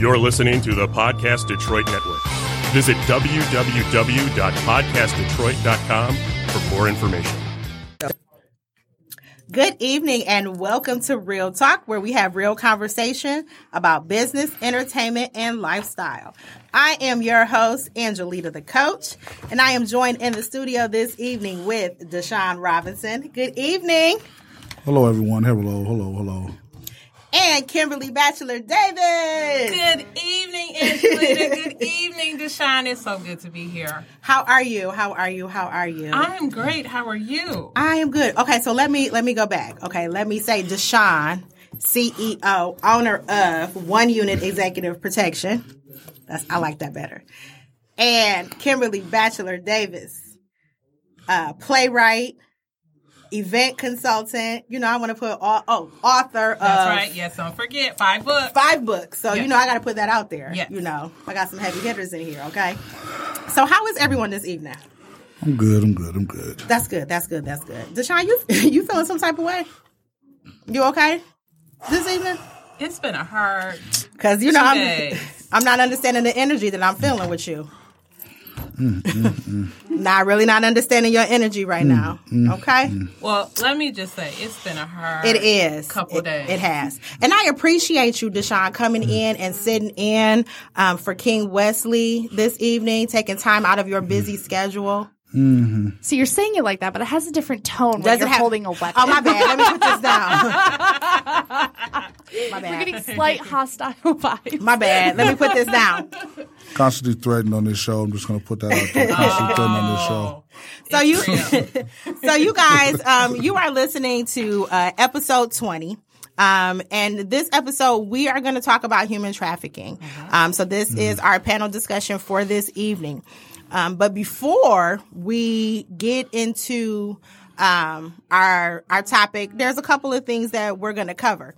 You're listening to the Podcast Detroit Network. Visit www.podcastdetroit.com for more information. Good evening and welcome to Real Talk, where we have real conversation about business, entertainment, and lifestyle. I am your host, Angelita the Coach, and I am joined in the studio this evening with Deshaun Robinson. Good evening. Hello, everyone. Hello, hello, hello. And Kimberly Batchelor Davis. Good evening, Angelita. Good evening, Deshaun. It's so good to be here. How are you? How are you? How are you? I'm great. How are you? I am good. Okay, so let me let me go back. Okay, let me say Deshaun, CEO, owner of One Unit Executive Protection. That's I like that better. And Kimberly Batchelor Davis, uh, playwright, event consultant. You know, I want to put all, oh author of That's right. Yes, don't forget five books. five books. So you know, I got to put that out there. Yes. You know, I got some heavy hitters in here. Okay. So how is everyone this evening? I'm good. I'm good. I'm good. That's good. That's good. That's good. Deshaun, you you feeling some type of way? You okay this evening? It's been a hard. Because you know I'm. I'm not understanding the energy that I'm feeling with you. Mm, mm, mm. Not really not understanding your energy right now. Okay, Well, let me just say, it's been a hard. it is Couple It- days. It has, and I appreciate you, Deshaun, coming in and sitting in um, for King Wesley this evening, taking time out of your busy schedule. So you're saying it like that, but it has a different tone when Does you're it have- holding a weapon. Oh my bad. Let me put this down. my bad. We're getting slight hostile vibes. My bad. Let me put this down. Constantly threatened on this show. I'm just going to put that out there. Constantly threatened on this show. So you, so you guys, um, you are listening to uh, episode twenty. Um, and this episode, we are going to talk about human trafficking. Um, so this is our panel discussion for this evening. Um, but before we get into um, our our topic, there's a couple of things that we're going to cover.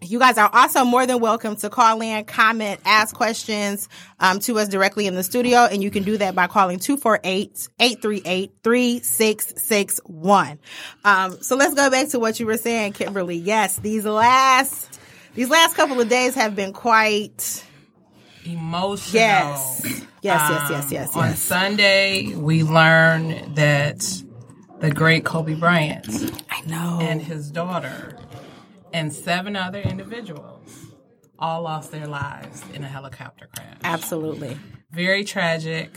You guys are also more than welcome to call in, comment, ask questions um, to us directly in the studio. And you can do that by calling 248-838-3661. Um, so let's go back to what you were saying, Kimberly. Yes, these last, these last couple of days have been quite, Emotional. yes, yes, yes, yes, yes, On yes. Sunday, we learned that the great Kobe Bryant I know. and his daughter and seven other individuals all lost their lives in a helicopter crash. Absolutely. very tragic.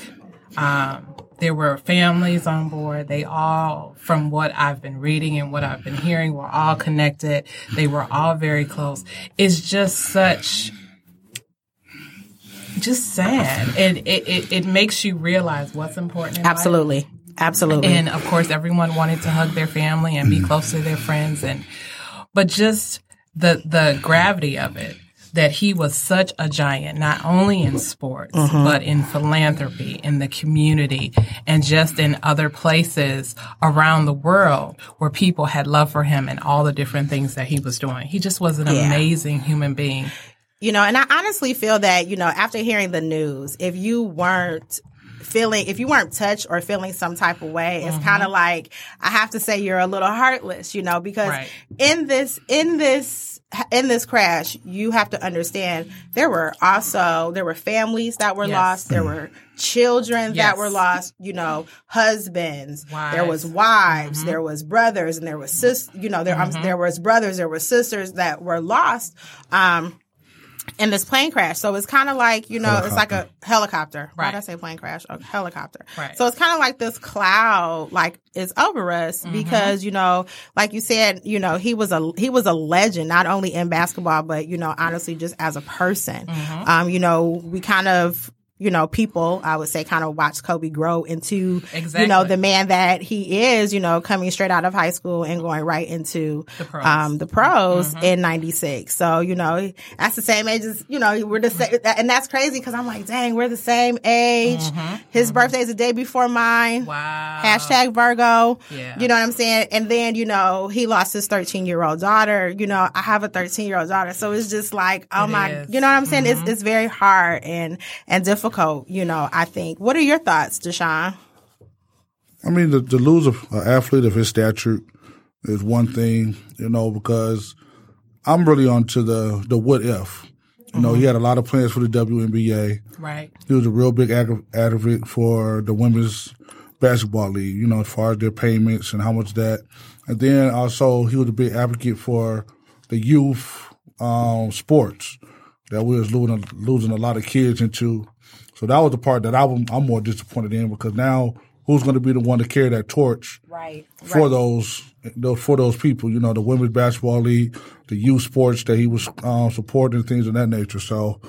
Um, there were families on board. They all, from what I've been reading and what I've been hearing, were all connected. They were all very close. It's just such, just sad. And it, it, it makes you realize what's important in life. Absolutely. Absolutely. And of course, everyone wanted to hug their family and be mm. close to their friends, and but just the the gravity of it that he was such a giant, not only in sports mm-hmm. but in philanthropy, in the community, and just in other places around the world where people had love for him and all the different things that he was doing. He just was an Yeah. amazing human being. You know, and I honestly feel that, you know, after hearing the news, if you weren't feeling, if you weren't touched or feeling some type of way, it's kind of like, I have to say you're a little heartless, you know, because Right. in this, in this, in this crash, you have to understand there were also, there were families that were Yes. lost. There were children that were lost, you know, husbands, there was Wives. Mm-hmm. there was brothers and there was sis, you know, there, um, there was brothers, there were sisters that were lost. Um, in this plane crash. So it's kind of like, you know, it's like a helicopter. Why did I say plane crash? A helicopter. Right. So it's kind of like this cloud, like is over us Mm-hmm. because, you know, like you said, you know, he was a, he was a legend, not only in basketball, but, you know, honestly, just as a person. Mm-hmm. Um, you know, we kind of, you know, people, I would say, kind of watch Kobe grow into, exactly. you know, the man that he is, you know, coming straight out of high school and going right into The pros. Mm-hmm. um, the pros in 96. So, you know, that's the same age as, you know, we're the same. And that's crazy because I'm like, dang, we're the same age. His birthday is the day before mine. Mm-hmm. Wow. Hashtag Virgo. Yeah. You know what I'm saying? And then, you know, he lost his 13 year old daughter. You know, I have a 13 year old daughter. So it's just like, oh It my, is. Mm-hmm. you know what I'm saying? It's, it's very hard and, and difficult, you know, I think. What are your thoughts, Deshaun? I mean, to, to lose a- an athlete of his stature is one thing, you know, because I'm really onto the the what if. You know, he had a lot of plans for the WNBA. Right. He was a real big advocate for the women's basketball league, you know, as far as their payments and how much that. And then also he was a big advocate for the youth um, sports that we was losing, losing a lot of kids into. So that was the part that I, am I'm more disappointed in because now who's going to be the one to carry that torch Right. for those, those for those people? You know, the women's basketball league, the youth sports that he was um, supporting, things of that nature. So,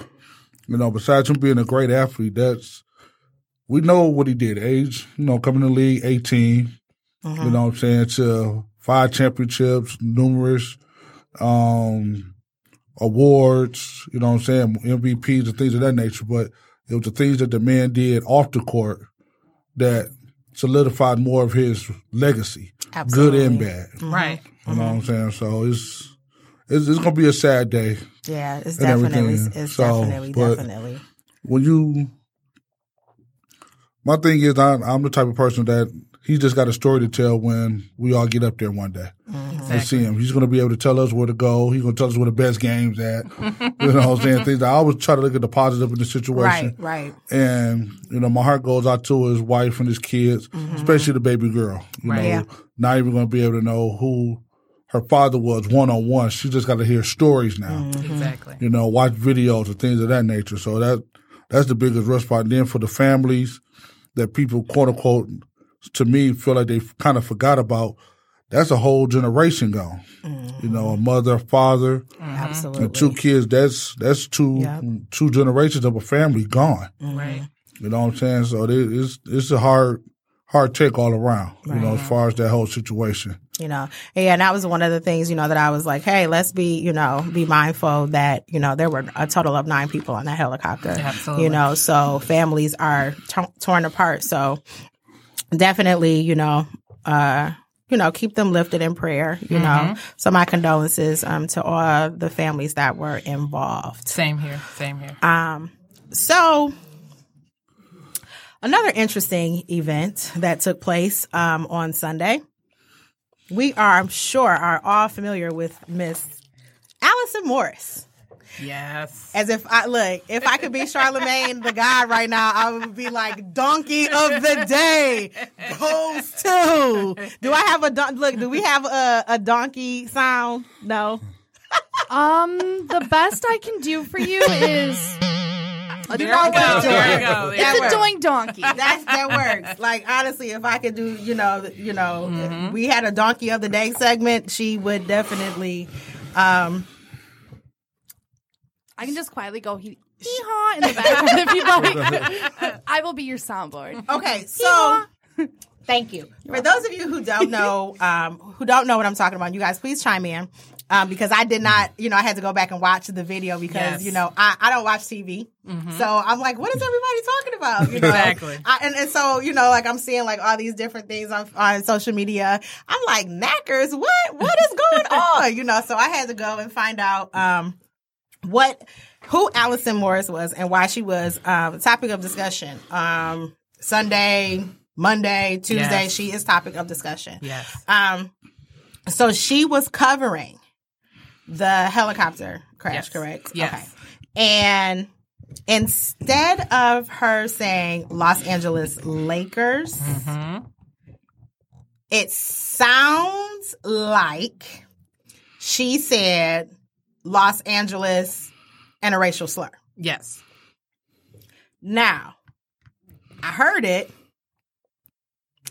you know, besides him being a great athlete, that's we know what he did. Age, you know, coming to the league, 18. You know what I'm saying? To five championships, numerous um, awards, you know what I'm saying? MVPs and things of that nature. But it was the things that the man did off the court that solidified more of his legacy, good and bad. Mm-hmm. Right. You know what I'm mm-hmm. saying? So it's, it's, it's going to be a sad day. Yeah, it's definitely, everything. it's So, definitely, but- definitely. when you my thing is I'm, I'm the type of person that he's just got a story to tell when we all get up there one day mm-hmm. and see him. He's going to be able to tell us where to go. He's going to tell us where the best games at. you know what I'm saying? Things I always try to look at the positive in the situation. Right, right. And, you know, my heart goes out to his wife and his kids, mm-hmm. especially the baby girl. You Right. know, Yeah. not even going to be able to know who her father was one on one. She just got to hear stories now mm-hmm. Exactly. you know, watch videos and things of that nature. So that that's the biggest rush spot. And then for the families that people quote unquote to me feel like they kind of forgot about, that's a whole generation gone. You know, a mother, a father, mm-hmm. Absolutely. and two kids. That's that's two Yep. two generations of a family gone. Mm-hmm. Right. You know what I'm saying? So it's it's a hard hard take all around. You know, as far as that whole situation. you know yeah and that was one of the things you know that i was like hey let's be you know be mindful that you know there were a total of nine people on that helicopter Absolutely. you know so families are t- torn apart so definitely you know uh you know keep them lifted in prayer you know so my condolences um to all the families that were involved Same here. Same here. um, so another interesting event that took place um, on Sunday. We are, I'm sure, are all familiar with Miss Allison Morris. Yes. As if I look, if I could be Charlemagne the God right now, I would be like donkey of the day goes to. Do I have a don- look? Do we have a, a donkey sound? No. Um, the best I can do for you is You There know we go. There we go. That it's a doing donkey. That's that works. Like honestly, if I could do, you know, you know, Mm-hmm. we had a donkey of the day segment, she would definitely. Um, I can just quietly go hee haw in the background if you like. I will be your soundboard. okay, so thank you for those of you who don't know, um, who don't know what I'm talking about. You guys, please chime in. Um, because I did not, you know, I had to go back and watch the video because, Yes. you know, I, I don't watch TV. So I'm like, what is everybody talking about? You know? Exactly. I, and, and so, you know, like I'm seeing like all these different things on, on social media. I'm like, knackers, what, what is going on? You know, so I had to go and find out, um, what, who Allison Morris was and why she was, um, topic of discussion. Um, Sunday, Monday, Tuesday, Yes. she is topic of discussion. Yes. Um, so she was covering the helicopter crash, Yes. correct? Yes. Okay. And instead of her saying Los Angeles Lakers, Mm-hmm. it sounds like she said Los Angeles and a racial slur. Yes. Now, I heard it.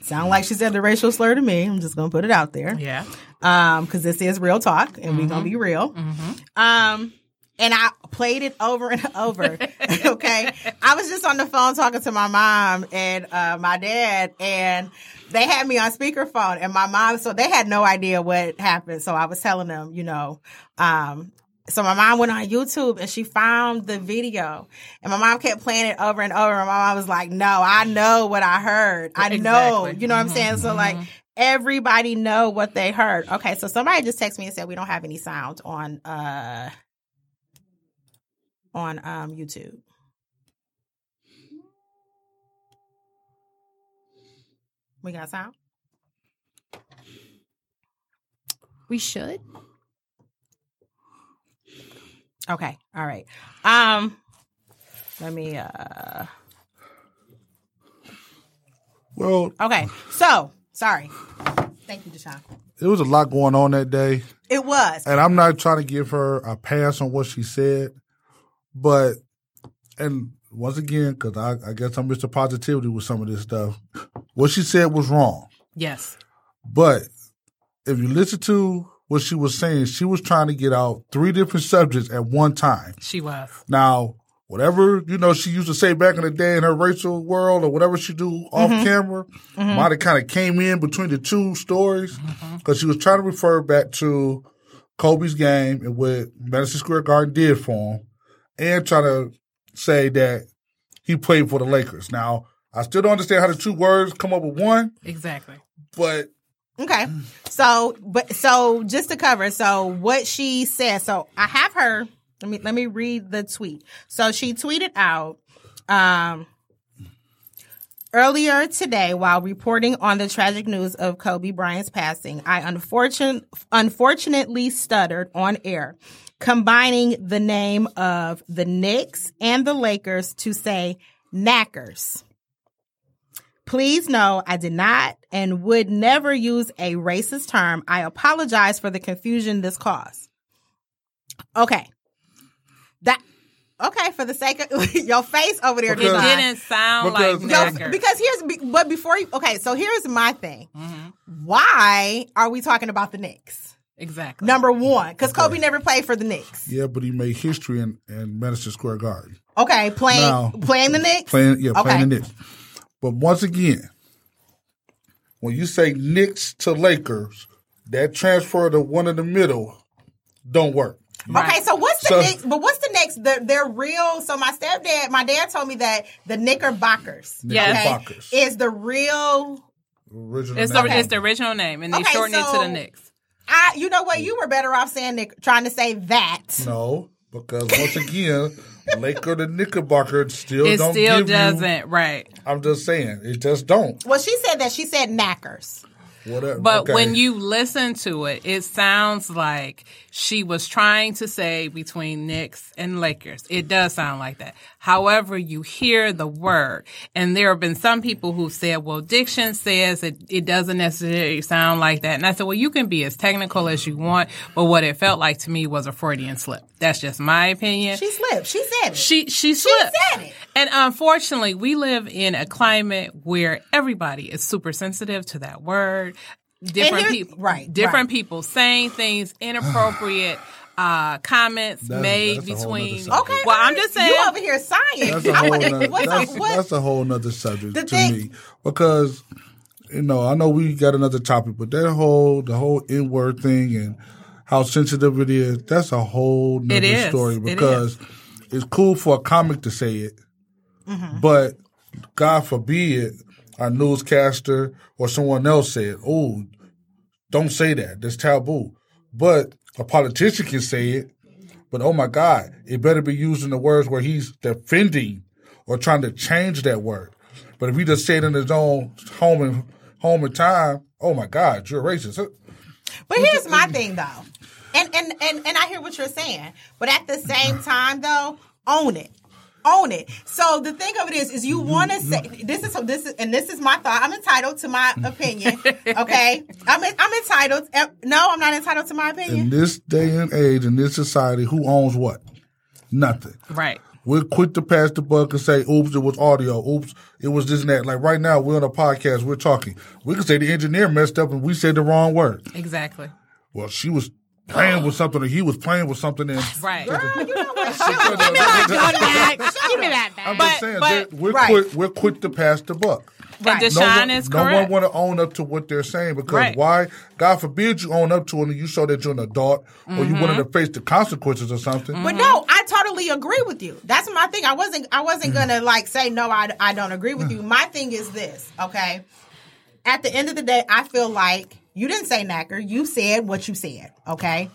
Sound like she said the racial slur to me. I'm just gonna put it out there. Yeah. um because this is real talk and we're Mm-hmm. gonna be real um and i played it over and over okay i was just on the phone talking to my mom and uh my dad and they had me on speakerphone and my mom so they had no idea what happened so i was telling them you know um so my mom went on YouTube and she found the video, and my mom kept playing it over and over. And my mom was like, "No, I know what I heard. I know." You know what I'm saying? So like, everybody know what they heard. Okay, so somebody just texted me and said we don't have any sound on uh on um YouTube. We got sound? We should. Okay. All right. Um, let me. uh Well, Okay. So sorry. Thank you, Deshaun. it was a lot going on that day. It was. And I'm not trying to give her a pass on what she said, but, and once again, because I, I guess I'm Mr. Positivity with some of this stuff, what she said was wrong. Yes. But if you listen to what she was saying, she was trying to get out three different subjects at one time. She was. Now, whatever, you know, she used to say back in the day in her racial world or whatever she do off mm-hmm. camera, mm-hmm. might have kind of came in between the two stories mm-hmm. because she was trying to refer back to Kobe's game and what Madison Square Garden did for him and trying to say that he played for the Lakers. Now, I still don't understand how the two words come up with one, Exactly. but Okay. So, but so just to cover, so what she said. So I have her. Let me let me read the tweet. So she tweeted out um earlier today while reporting on the tragic news of Kobe Bryant's passing. I unfortunate unfortunately stuttered on air, combining the name of the Knicks and the Lakers to say knackers. Please know I did not and would never use a racist term. I apologize for the confusion this caused. Okay. That okay for the sake of your face over there. It Because- Deshaun. didn't sound because- like Yo, knacker. because here's but before you okay, so here's my thing. Mm-hmm. Why are we talking about the Knicks? Exactly. Number one, because Kobe never played for the Knicks. yeah, but he made history in, in Madison Square Garden. Okay, playing Now- playing the Knicks. Playing, yeah, Okay. playing the Knicks. But once again, when you say Knicks to Lakers, that transfer to one in the middle don't work. Okay, so what's the So- Knicks? But what's the next? They're, they're real. So my stepdad, my dad told me that the Knickerbockers, Yes. Knickerbockers. is the real. Original It's the, name. it's the original name, and they Okay, shortened it to the Knicks. I, you know what? You were better off saying Nick, trying to say that. No, because once again, Laker to Knickerbocker still It don't still give you. doesn't, right? I'm just saying, it just don't. Well, she said that. She said knackers. Whatever. But okay. when you listen to it, it sounds like she was trying to say between Knicks and Lakers. It does sound like that. However, you hear the word, and there have been some people who said, well, diction says it, it doesn't necessarily sound like that. And I said, well, you can be as technical as you want, but what it felt like to me was a Freudian slip. That's just my opinion. She slipped. She said it. She she slipped. She said it. And unfortunately, we live in a climate where everybody is super sensitive to that word. Different people, right, Different right. people saying things inappropriate. Uh, comments That's- made that's between. okay. Well, I'm just saying. You over here science. That's a I whole nother, that's, that's a whole nother subject The to thing- me because you know I know we got another topic, but that whole the whole N word thing and how sensitive it is that's a whole nother is. story It because it's cool for a comic to say it, Mm-hmm. but God forbid a newscaster or someone else said, "Oh, don't say that. That's taboo." But a politician can say it. But oh my God, it better be using the words where he's defending or trying to change that word. But if he just say it in his own home and home and time, oh my God, you're racist. But here's my thing though. And, and and and I hear what you're saying. But at the same time though, own it. Own it. So the thing of it is, is you want to say this is this is and this is my thought. I'm entitled to my opinion. Okay, I'm I'm entitled. eh, No, I'm not entitled to my opinion. In this day and age, in this society, who owns what? Nothing. right. We're quick to pass the buck and say, oops, it was audio. Oops, it was this and that. Like right now, we're on a podcast, we're talking. We can say the engineer messed up and we said the wrong word. Exactly. Well, she was playing with something or he was playing with something and Right. Girl, you know what? Give me that back. I'm just saying but- that we're Right. quick we're quick to pass the buck. Right. And No Deshaun one, is no one want to own up to what they're saying because Right. why? God forbid you own up to it and you show that you're an adult or you Mm-hmm. wanted to face the consequences or something. But no, I totally agree with you. That's my thing. I wasn't I wasn't gonna like say no, I, I don't agree with you. My thing is this, okay? At the end of the day, I feel like you didn't say knacker. You said what you said, okay?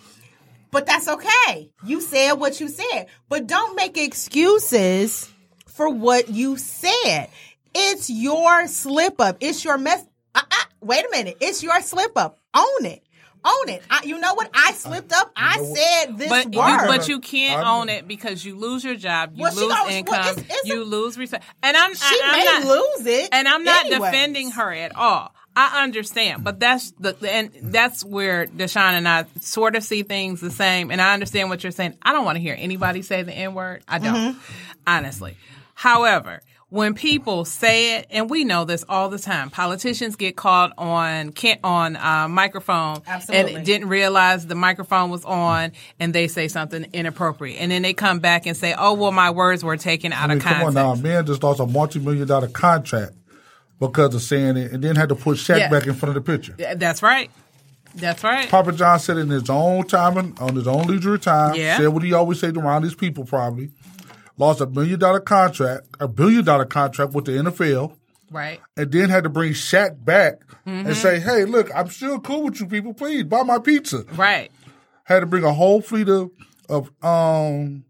But that's okay. You said what you said. But don't make excuses for what you said. It's your slip up. It's your mess. Uh, uh, wait a minute. It's your slip up. Own it. own it. I, you know what? I slipped up. I said this But you, word. but you can't I'm- own it because you lose your job, you Well, lose goes- well, income, it's- it's a- you lose respect. And I'm she I, I'm may not, lose it. and I'm not anyways. defending her at all. I understand, but that's the and that's where Deshaun and I sort of see things the same. And I understand what you're saying. I don't want to hear anybody say the N word. I don't, Mm-hmm. honestly. However, when people say it, and we know this all the time, politicians get caught on can't on uh, microphone Absolutely. and didn't realize the microphone was on, and they say something inappropriate, and then they come back and say, "Oh, well, my words were taken out I mean, of come context." on now, man just lost a multi-million dollar contract because of saying it, and then had to put Shaq Yeah. back in front of the picture. That's right. That's right. Papa John said in his own time, on his own leisure time, Yeah. said what he always said around his people probably. Lost a million dollar contract, a billion dollar contract with the NFL, Right. and then had to bring Shaq back Mm-hmm. and say, hey, look, I'm still cool with you people. Please buy my pizza. Right. Had to bring a whole fleet of, of um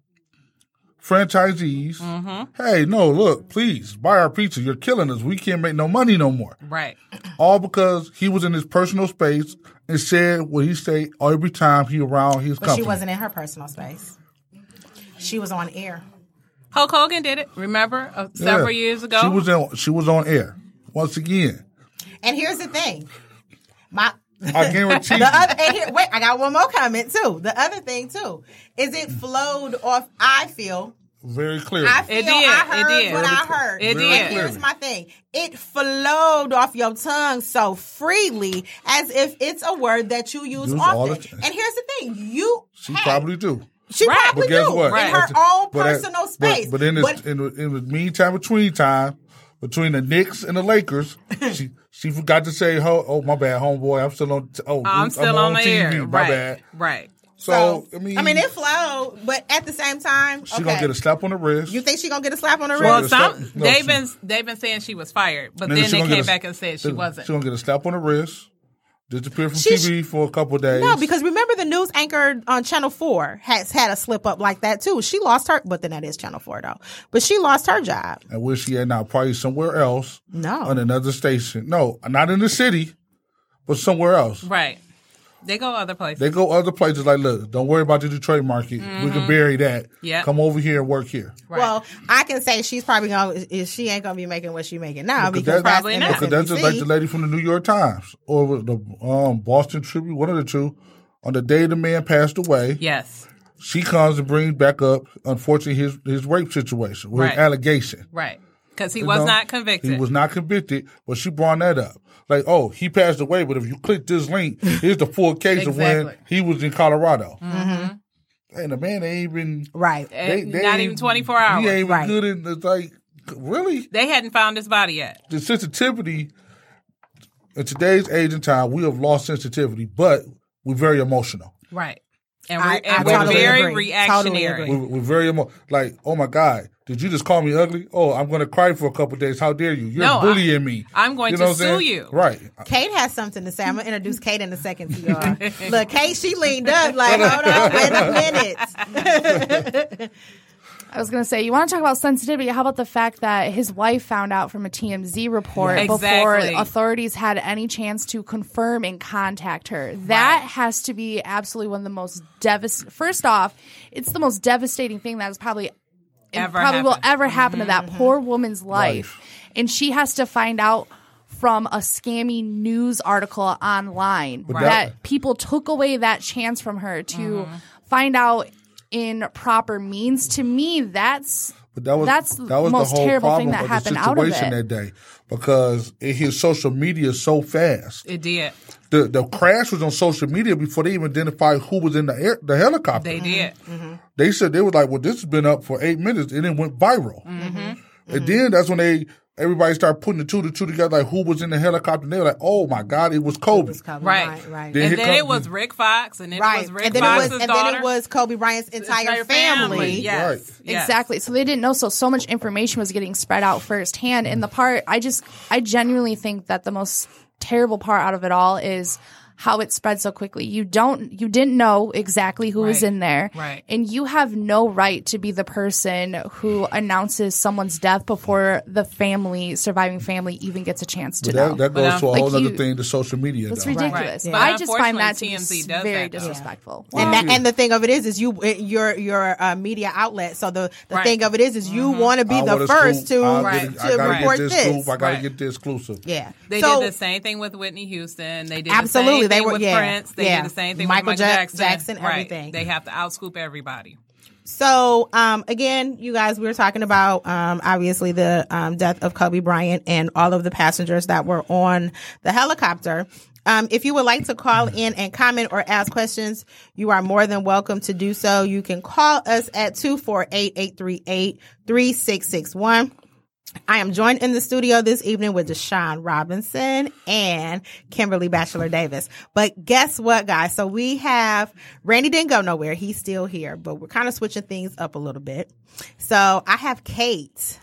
franchisees. Mm-hmm. Hey, no, look, please buy our pizza. You're killing us. We can't make no money no more. Right. All because he was in his personal space and said what he say every time he around his But company. she wasn't in her personal space. She was on air. Hulk Hogan did it. Remember uh, several Yeah. years ago. She was on. She was on air once again. And here's the thing. My I guarantee. the other here, wait, I got one more comment too. The other thing too is it flowed off. I feel. very clearly. I feel It did, I it heard did. what I heard. It And did. here's my thing. It flowed off your tongue so freely as if it's a word that you use Use all often. the time. And here's the thing. You she hey, probably do. she Right. probably But guess do what? in Right. her own But at- personal but- space. But, in, the, But- in, the, in the meantime, between time, between the Knicks and the Lakers, she she forgot to say, "Oh, oh my bad, homeboy. I'm still on. Oh, I'm still on, the TV. air. My right. bad." Right. So, I mean, I mean, it flowed, but at the same time, she okay. gonna get a slap on the wrist. You think she gonna get a slap on the Well, wrist? Well, it's some no, they've she- been they've been saying she was fired, but Then then they came a- back and said she wasn't. She gonna get a slap on the wrist. Disappear from She- TV for a couple of days. No, because remember the news anchor on Channel Four has had a slip up like that too. She lost her, but then that is Channel Four though. But she lost her job. and where she at now? Probably somewhere else. No. on another station. No, not in the city, but somewhere else. right. They go other places. They go other places. Like, look, don't worry about the Detroit market. We can bury that. Mm-hmm. Yeah. come over here and work here. right. Well, I can say she's probably gonna. is- She ain't gonna be making what she making now Because because that's- that's Probably not. Because that's just like the lady from the New York Times or the um, Boston Tribune, one of the two. On the day the man passed away, yes. she comes and brings back up, unfortunately, his his rape situation, with Right. his allegation. Right. Because he You was know? not convicted. He was not convicted, but she brought that up. Like, oh, he passed away, but if you click this link, here's the full case of when he was in Colorado. Mm-hmm. And the man ain't even right. they- they not ain't- even 24 hours. He ain't even Right. good in the like. Really, They hadn't found his body yet. the sensitivity in today's age and time, we have lost sensitivity, but we're very emotional. Right. And we're, I and we're totally very agree. Totally reactionary. agree. We're, we're very emo- like, oh my god, did you just call me ugly? Oh, I'm going to cry for a couple days. How dare you? You're No, I- bullying me. I'm going You to know what sue saying? you. Right. Kate has something to say. I'm gonna introduce Kate in a second to y'all. Look, Kate, she leaned up like, hold on, wait a minute. I was going to say, you want to talk about sensitivity. How about the fact that his wife found out from a TMZ report Yeah. before authorities had any chance to confirm and contact her? That has to be absolutely one of the most devastating. First off, it's the most devastating thing that has probably it Ever probably will happened. Mm-hmm. ever happen to that poor woman's life. And she has to find out from a scammy news article online But that, that- people took away that chance from her to Mm-hmm. find out in proper means. To me, that's But that was That's that was the most the whole terrible problem thing that happened the out of it. that day because it hit social media so fast. It did. The the crash was on social media before they even identified who was in the air, the helicopter. They did. Mm-hmm. Mm-hmm. They said they were like, "Well, this has been up for eight minutes," and it went viral. Mm-hmm. And then that's when they everybody started putting the two to two together, like who was in the helicopter. And they were like, "Oh my God, it was Kobe." Right. right, right. Then And then comes it was Rick Fox, and then it was Rick and then it Fox's was, and daughter. then it was Kobe Bryant's entire, Entire family. Yes. Right. yes. Exactly. So they didn't know. So so much information was getting spread out firsthand. And the part I just I genuinely think that the most terrible part out of it all is how it spread so quickly. You don't, you didn't know exactly who was in there. Right. And you have no right to be the person who announces someone's death before the family, surviving family, even gets a chance to But know. that, that goes Well, to a like whole other you- thing, the social media. That's though. ridiculous. Right. But Yeah. I just find that to be TMZ does very that, though. disrespectful. And that, and the thing of it is, is you it- your your uh, media outlet. So the, the Right. thing of it is, is you want to be I the first to I'll Right. to I gotta report get this, this. I gotta Right. get the exclusive. Yeah, They so, did the same thing with Whitney Houston. They did Absolutely, the they were- with yeah, Prince. They yeah. did the same thing Michael with Michael Jackson. Jackson, Right. everything. They have to outscoop everybody. So, um, again, you guys, we were talking about, um, obviously the, um, death of Kobe Bryant and all of the passengers that were on the helicopter. Um, if you would like to call in and comment or ask questions, you are more than welcome to do so. You can call us at 248-838-3661. I am joined in the studio this evening with Deshaun Robinson and Kimberly Batchelor Davis. But guess what, guys? So we have Randy didn't go nowhere. He's still here, but we're kind of switching things up a little bit. So I have Kate.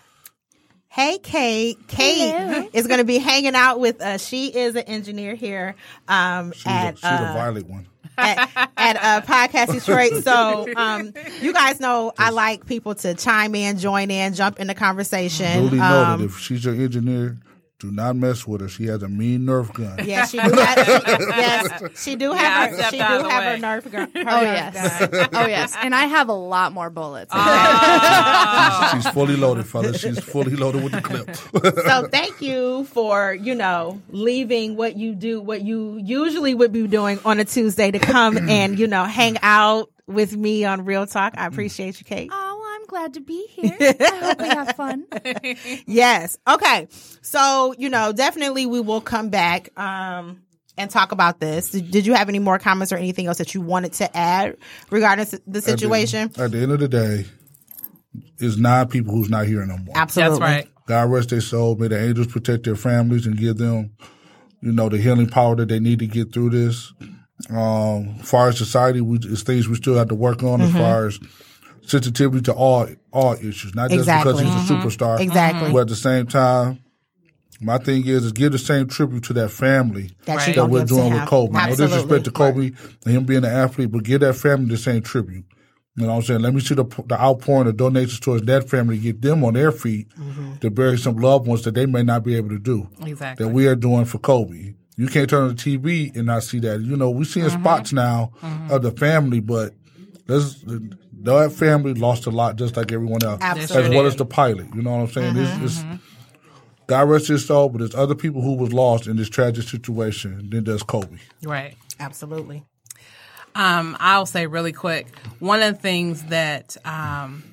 Hey, Kate. Kate Hello. is going to be hanging out with us. She is an engineer here um, She's, at a, she's uh, a violent one. At, at uh, Podcast Detroit. So, um, you guys know I like people to chime in, join in, jump in the conversation. Duly Um, noted, if she's your engineer, do not mess with her. She has a mean Nerf gun. Yes, she do have. yes, she do Yeah, have. her, she do out of the have way. her Nerf gun. her Oh Nerf yes, gun. oh yes, and I have a lot more bullets. Oh. She's fully loaded, fellas. She's fully loaded with the clip. So thank you for you know leaving what you do, what you usually would be doing on a Tuesday to come mm. and you know hang out with me on Real Talk. I appreciate you, Kate. Oh, I'm glad to be here. I hope we have fun. Yes. Okay. So, you know, definitely we will come back um and talk about this. Did, did you have any more comments or anything else that you wanted to add regarding the situation? At the, at the end of the day, it's nine people who's not here no more. Absolutely. That's right. God rest their soul. May the angels protect their families and give them, you know, the healing power that they need to get through this. Um, as far as society, we, it's things we still have to work on Mm-hmm. as far as sensitivity to all all issues, not just Exactly. Mm-hmm. because he's a superstar. Exactly. But at the same time, my thing is, is give the same tribute to that family That Right. that we're doing with Kobe. No disrespect to Kobe and him being an athlete, but give that family the same tribute. You know what I'm saying? Let me see the the outpouring of donations towards that family, get them on their feet Mm-hmm. to bury some loved ones that they may not be able to do. Exactly. That we are doing for Kobe. You can't turn on the TV and not see that. You know, we're seeing Mm-hmm. spots now of the family, but there's that family lost a lot just like everyone else. Absolutely. As well as the pilot. You know what I'm saying? Mm-hmm. It's, it's God rest his soul, but there's other people who was lost in this tragic situation than does Kobe. Right. Absolutely. Um, I'll say really quick. One of the things that um,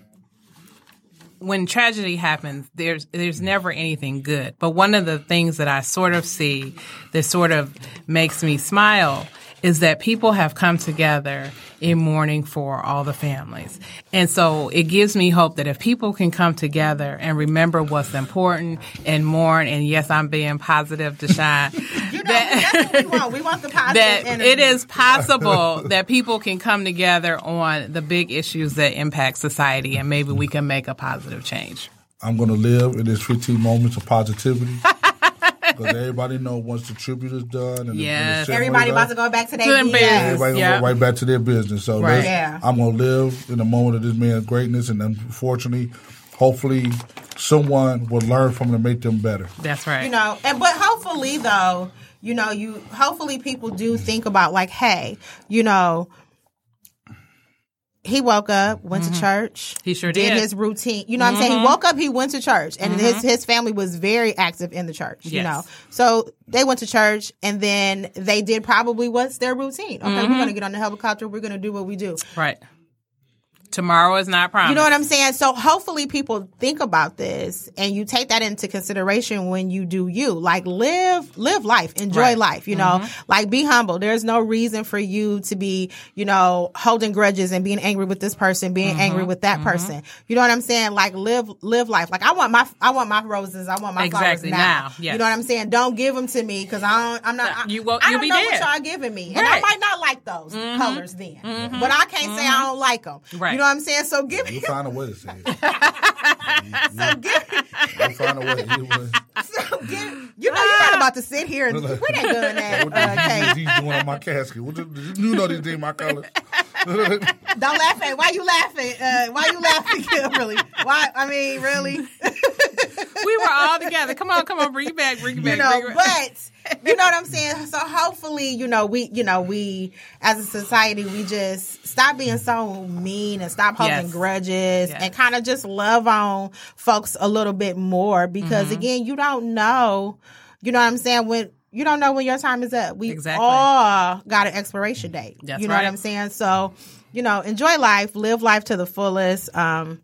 when tragedy happens, there's there's never anything good. But one of the things that I sort of see that sort of makes me smile is that people have come together in mourning for all the families. And so it gives me hope that if people can come together and remember what's important and mourn, and yes, I'm being positive to shine. You know, that's what we want. We want the positive that energy. it is possible that people can come together on the big issues that impact society and maybe we can make a positive change. I'm going to live in this 15 moments of positivity. Because everybody know once the tribute is done and, the, and Yes. the Everybody about is to go back to their business. business. Everybody gonna go right back to their business. So Right. Yeah. I'm gonna live in the moment of this man's greatness, and unfortunately, hopefully, someone will learn from it and make them better. That's right. you know and but hopefully though you know you hopefully people do think about like hey you know he woke up went to church Mm-hmm. He sure did did. Mm-hmm. his routine you know what i'm saying he woke up he went to church and his his family was very active in the church you know so they went to church and then they did probably what's their routine okay Mm-hmm. we're gonna get on the helicopter we're gonna do what we do right. Tomorrow is not promised. you know what I'm saying? So hopefully people think about this and you take that into consideration when you do you. Like live live life, enjoy Right. life, you know? Mm-hmm. Like be humble. There's no reason for you to be, you know, holding grudges and being angry with this person, being mm-hmm. angry with that mm-hmm. person. You know what I'm saying? Like live live life. Like I want my I want my roses, I want my Exactly, flowers now. now, yes. You know what I'm saying? Don't give them to me cuz I don't I'm not I, You won't- I don't know dead. what y'all giving me. And I might not like those colors then. But I can't say I don't like them. Right. You know what I'm saying? So give me You'll find a way to say it. so give You'll find a way. You will- so give, you know, you're about about to sit here and where they doing that, What uh, did Kate? doing on my casket? What did, did you know these things my colors? Don't laugh at. Why you laughing? Uh, why you laughing, Kimberly? Why? I mean, really? we were all together. Come on, come on, bring it back, bring it back. you know, bring it back. but you know what I'm saying. So hopefully, you know, we, you know, we as a society, we just stop being so mean and stop holding Yes. grudges Yes. and kind of just love on folks a little bit more because Mm-hmm. again, you don't know, you know what I'm saying when. You don't know when your time is up. We Exactly. all got an expiration date. That's you know right. what I'm saying? So, you know, enjoy life, live life to the fullest. Um,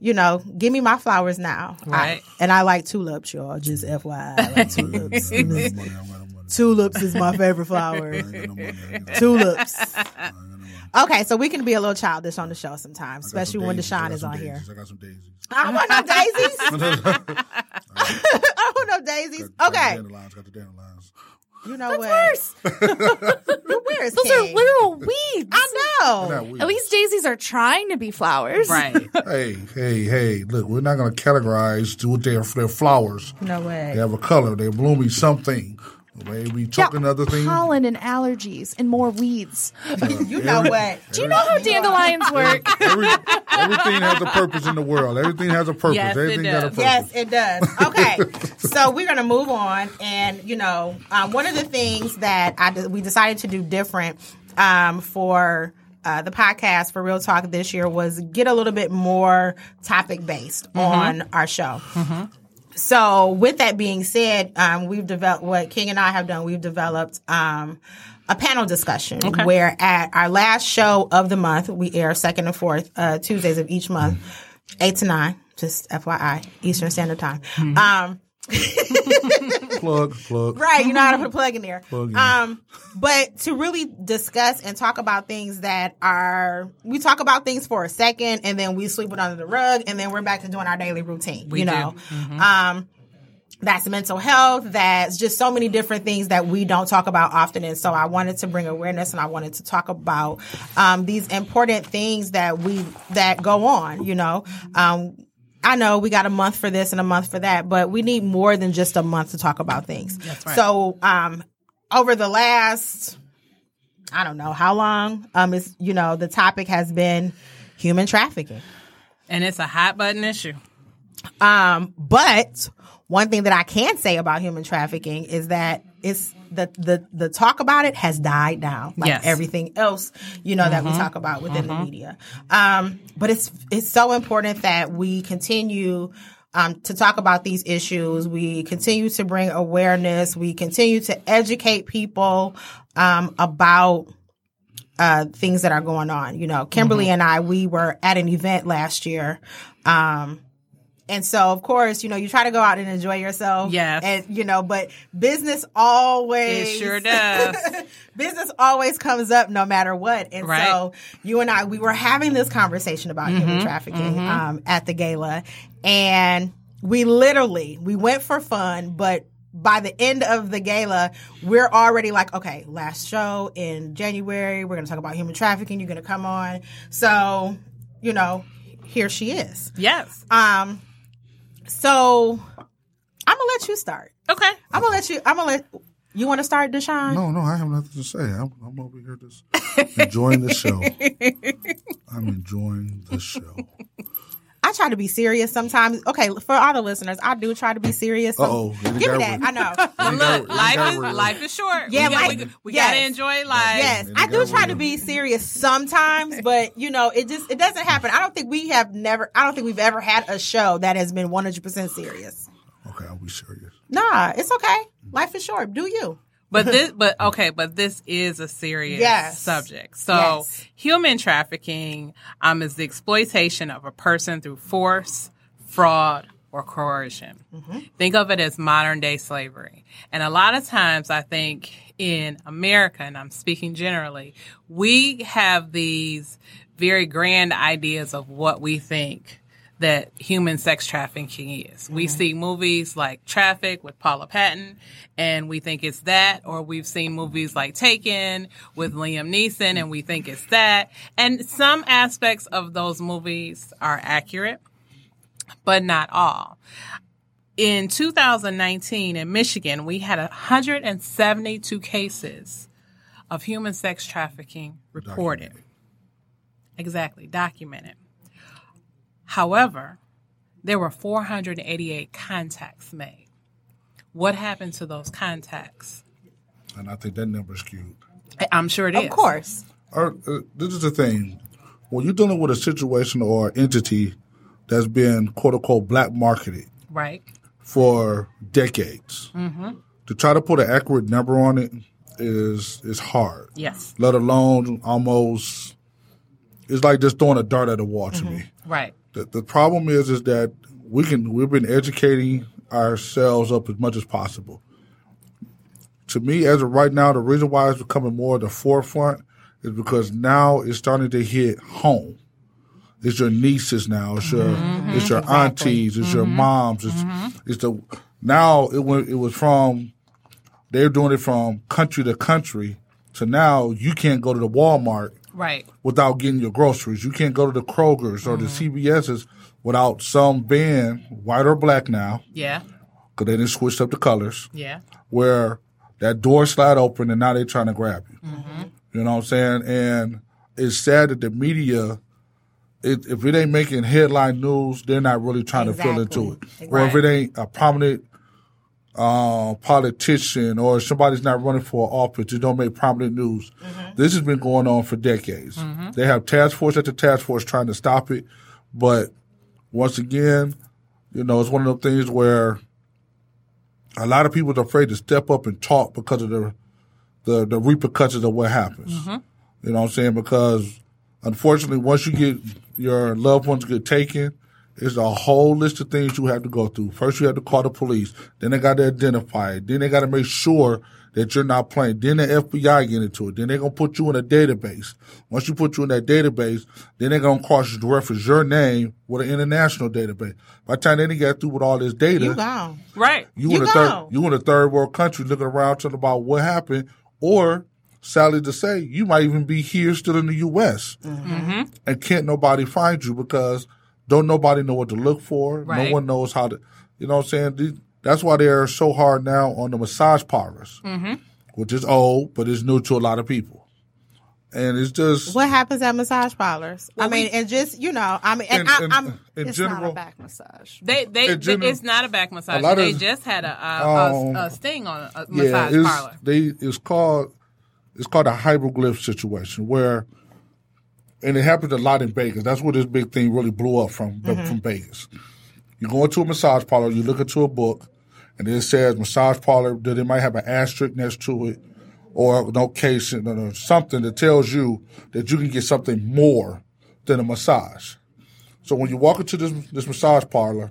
you know, give me my flowers now. I- and I like tulips, y'all. Just FYI, I like tulips. Money, I don't got no money. tulips is my favorite flower. I ain't got no money. I ain't got no tulips. Okay, so we can be a little childish on the show sometimes, especially some when daisies. I Deshaun is some on here. I got some daisies. I don't want no daisies. I don't want no daisies. Got the Okay, dandelions. Got the dandelions. You know what? Worse. Where is Those are King? literal weeds. I know. Not weeds. At least daisies are trying to be flowers. Right. Hey, hey, hey! Look, we're not going to categorize to what their their flowers. No way. They have a color. They're blooming something. Maybe Yeah, choking other things. pollen and allergies and more weeds. You know what? Do you know how dandelions work? Every, everything has a purpose in the world. Everything has a purpose. Yes, it everything got a does. purpose. Yes, it does. Okay, so we're gonna move on, and you know, um, one of the things that I we decided to do different um, for. Uh, the podcast for Real Talk this year was get a little bit more topic based on our show. So, with that being said, um, we've developed what King and I have done. We've developed um, a panel discussion where at our last show of the month, we air second and fourth uh, Tuesdays of each month, eight to nine, just FYI, Eastern Standard Time. Um, Plug, plug. Right, you know how to put a plug in there. Plug in. Um, but to really discuss and talk about things that are, we talk about things for a second and then we sweep it under the rug and then we're back to doing our daily routine. We you do. know, um, that's mental health. That's just so many different things that we don't talk about often. And so I wanted to bring awareness and I wanted to talk about um, these important things that we that go on. You know, um, I know we got a month for this and a month for that, but we need more than just a month to talk about things. That's right. So um, over the last, I don't know how long, um, it's you know the topic has been human trafficking. And it's a hot button issue. Um, but one thing that I can say about human trafficking is that it's the the the talk about it has died down, like Yes. everything else, you know, that we talk about within the media. Um, but it's it's so important that we continue. Um, to talk about these issues, we continue to bring awareness. We continue to educate people um, about uh, things that are going on. You know, Kimberly and I, we were at an event last year. Um, and so, of course, you know, you try to go out and enjoy yourself. Yes. And, you know, but business always. It sure does. business always comes up no matter what. And Right. so you and I, we were having this conversation about Mm-hmm. human trafficking um, at the gala. And we literally, we went for fun, but by the end of the gala, we're already like, okay, last show in January, we're going to talk about human trafficking. You're going to come on. So, you know, here she is. yes. Um, so I'm gonna let you start. Okay. I'm gonna let you. I'm gonna let you want to start, Deshaun. No, no, I have nothing to say. I'm, I'm over here just enjoying the show. I'm enjoying the show. I try to be serious sometimes. Okay, for all the listeners, I do try to be serious. some- Uh-oh, give me got that. real. I know. You Look, life is life is short. Yeah, we, got, life- we, we yes. gotta enjoy life. Yes, I do got try to be serious sometimes, but you know, it just it doesn't happen. I don't think we have never. I don't think we've ever had a show that has been 100 percent serious. Okay, I'll be serious. Nah, it's okay. Life is short. Do you? But this, but okay, but this is a serious Yes. subject. So, Yes. human trafficking um, is the exploitation of a person through force, fraud, or coercion. Think of it as modern day slavery. And a lot of times, I think in America, and I'm speaking generally, we have these very grand ideas of what we think that human sex trafficking is. We mm-hmm. see movies like Traffik with Paula Patton and we think it's that, or we've seen movies like Taken with Liam Neeson and we think it's that. And some aspects of those movies are accurate, but not all. in 2019 in Michigan, we had 172 cases of human sex trafficking reported. Exactly, documented. However, there were 488 contacts made. What happened to those contacts? And I think that number is skewed. I- I'm sure it is. Of course. Or, uh, this is the thing. When you're dealing with a situation or entity that's been quote unquote black marketed Right. for decades, Mm-hmm. to try to put an accurate number on it is is hard. Yes. Let alone almost, it's like just throwing a dart at a wall to mm-hmm. me. Right. The, the problem is is that we can we've been educating ourselves up as much as possible. To me, as of right now, the reason why it's becoming more the forefront is because now it's starting to hit home. It's your nieces now. It's your mm-hmm. it's your aunties. It's your mm-hmm. moms. It's it's the now it went it was from they're doing it from country to country So now you can't go to the Walmart Right. without getting your groceries. You can't go to the Kroger's or the mm-hmm. CVS's without some van, white or black now, Yeah. because they didn't switch up the colors, Yeah. where that door slide open and now they're trying to grab you. Mm-hmm. You know what I'm saying? And it's sad that the media, it, if it ain't making headline news, they're not really trying to fill into it. Exactly. Or if it ain't a prominent uh, politician or somebody's not running for office, it don't make prominent news. Mm-hmm. This has been going on for decades. Mm-hmm. They have task force after task force trying to stop it, but once again, you know, it's one of those things where a lot of people are afraid to step up and talk because of the the, the repercussions of what happens. Mm-hmm. You know what I'm saying? Because unfortunately, once you get your loved ones get taken, it's a whole list of things you have to go through. First, you have to call the police. Then they got to identify it. Then they got to make sure that you're not playing. Then the FBI get into it. Then they're gonna put you in a database. Once you put you in that database, then they're gonna cross reference your name with an international database. By the time they done got through with all this data, You gone. Right. you, You in a third you in a third world country looking around talking about what happened, or sadly to say, you might even be here still in the U.S. Mm-hmm. and can't nobody find you because don't nobody know what to look for. No one knows how to. You know what I'm saying? That's why they're so hard now on the massage parlors, Mm-hmm. which is old but it's new to a lot of people, and it's just What happens at massage parlors? I mean, and just you know, I mean, and in, I, I'm in It's not general. a back massage. They they, general, it's not a back massage. lot They of- just had a a, Um, a, a sting on a yeah, massage it's, parlor. they it's called it's called a hieroglyph situation where, and it happens a lot in Vegas. That's where this big thing really blew up from mm-hmm. from Vegas. You go into a massage parlor, you look into a book, and it says massage parlor. That it might have an asterisk next to it, or no case or something that tells you that you can get something more than a massage. So when you walk into this this massage parlor,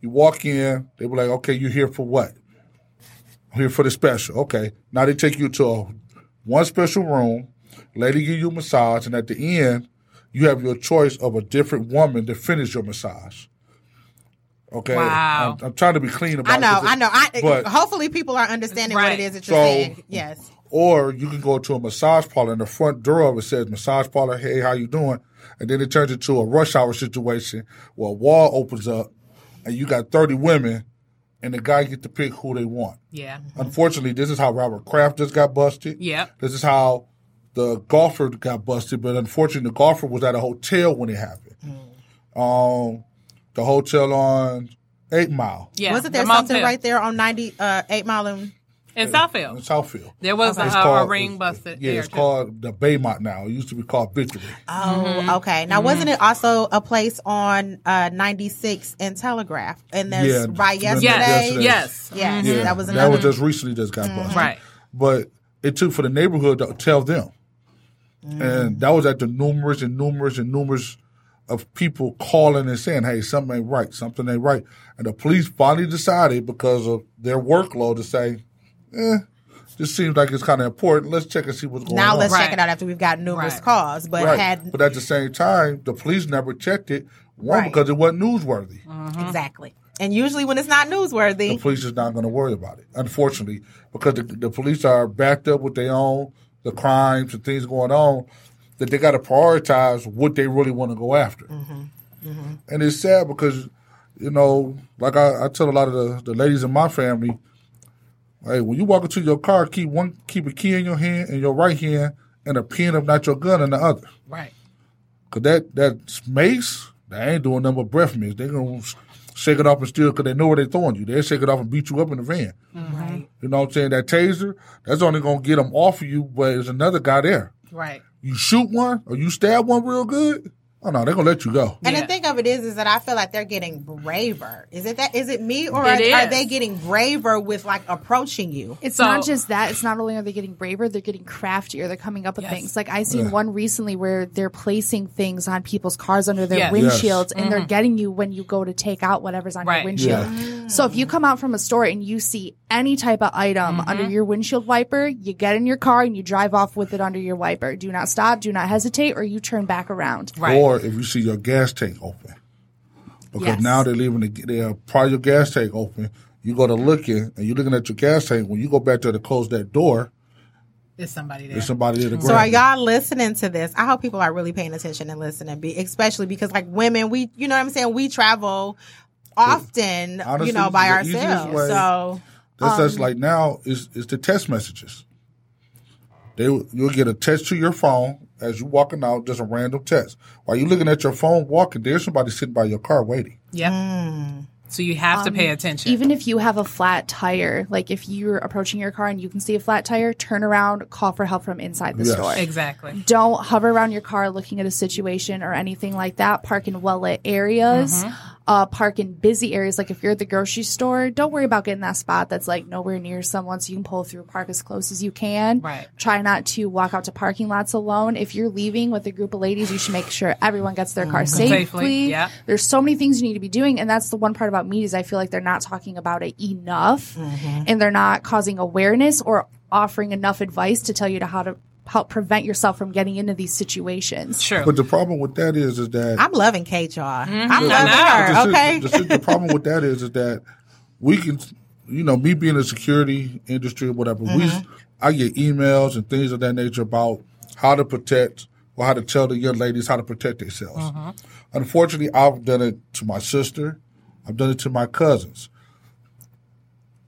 you walk in, they were like, "Okay, you're here for what?" I'm here for the special. Okay. Now they take you to a, one special room. Lady give you a massage, and at the end, you have your choice of a different woman to finish your massage. Okay. Wow. I'm, I'm trying to be clean about I it. know, 'cause it- I know. I but- hopefully people are understanding what it is that you're So- saying. Yes. Or you can go to a massage parlor and the front door of it says massage parlor, hey, how you doing? And then it turns into a rush hour situation where a wall opens up and you got 30 women and the guy get to pick who they want. Yeah. Mm-hmm. Unfortunately, this is how Robert Kraft just got busted. Yeah. This is how the golfer got busted, but unfortunately, the golfer was at a hotel when it happened. Um, the hotel on Eight Mile Yeah. Wasn't there the something motel. right there on 90, uh, 8 Mile and in in Southfield? Southfield. There was a, It's a, a called- ring busted. Yeah, it's too. called the Baymont now. It used to be called Victory. Oh, okay. Now, wasn't it also a place on uh, 96 and Telegraph? And there's Yeah, right yes, yesterday. Yes. Yes. Yes, Yeah, that was that was just recently just got busted. Right. But it took for the neighborhood to tell them. And that was at the numerous and numerous and numerous of people calling and saying, hey, something ain't right, something ain't right. And the police finally decided because of their workload to say, eh, this seems like it's kind of important. Let's check and see what's going now on. let's check it out after we've got numerous Right. calls. But Right. had But at the same time, the police never checked it. One, Right. because it wasn't newsworthy. exactly. And usually when it's not newsworthy, the police is not going to worry about it, unfortunately, because the, the police are backed up with their own the crimes and things going on that they got to prioritize what they really want to go after. Mm-hmm. Mm-hmm. And it's sad because you know, like I, I tell a lot of the, the ladies in my family, hey, when you walk into your car, keep one keep a key in your hand in your right hand and a pen of not your gun in the other. Right. Cause that that mace, they ain't doing nothing but breath mints. They gonna shake it off and steal because they know where they're throwing you. They shake it off and beat you up in the van. Right. You know what I'm saying? That taser, that's only gonna get them off of you, but there's another guy there. Right. You shoot one or you stab one real good. Oh no, they're gonna let you go. And Yeah. the thing of it is, is that I feel like they're getting braver. Is it that? Is it me, or It are, are they getting braver with like approaching you? It's So- not just that. It's not only are they getting braver, they're getting craftier. They're coming up with Yes. things. Like I seen one recently where they're placing things on people's cars under their Yes. windshields, Yes. and they're mm-hmm. getting you when you go to take out whatever's on Right. your windshield. So if you come out from a store and you see any type of item mm-hmm. under your windshield wiper, you get in your car and you drive off with it under your wiper. Do not stop. Do not hesitate, or you turn back around. Right. Or if you see your gas tank open. Because Yes. now they're leaving the they're part of your gas tank open. You go to looking and you're looking at your gas tank. When you go back there to close that door, Is somebody there? there's somebody there to grab So are you. y'all listening to this? I hope people are really paying attention and listening, be, especially because like women, we, you know what I'm saying? We travel often, Honestly, you know, by ourselves. way- So That's Um, that's like now is is the text messages. They you'll get a text to your phone as you walking out, just a random text. While you looking at your phone walking, there's somebody sitting by your car waiting. Yep. So you have to pay Um, attention. Even if you have a flat tire, like if you're approaching your car and you can see a flat tire, turn around, call for help from inside the Yes. store. exactly. don't hover around your car looking at a situation or anything like that. Park in well lit areas. Uh, park in busy areas. Like if you're at the grocery store, don't worry about getting that spot that's like nowhere near someone so you can pull through. Park as close as you can. Right. Try not to walk out to parking lots alone. If you're leaving with a group of ladies, you should make sure everyone gets their car safely. Safely, yeah. There's so many things you need to be doing, and that's the one part about media is I feel like they're not talking about it enough, and they're not causing awareness or offering enough advice to tell you to how to help prevent yourself from getting into these situations. True. But the problem with that is is that I'm loving Kate, y'all. Mm-hmm. I'm I loving her. the, Okay. the, the, the problem with that is, is that we can, you know, me being in the security industry or whatever, we, I get emails and things of that nature about how to protect or how to tell the young ladies how to protect themselves. Unfortunately, I've done it to my sister. I've done it to my cousins.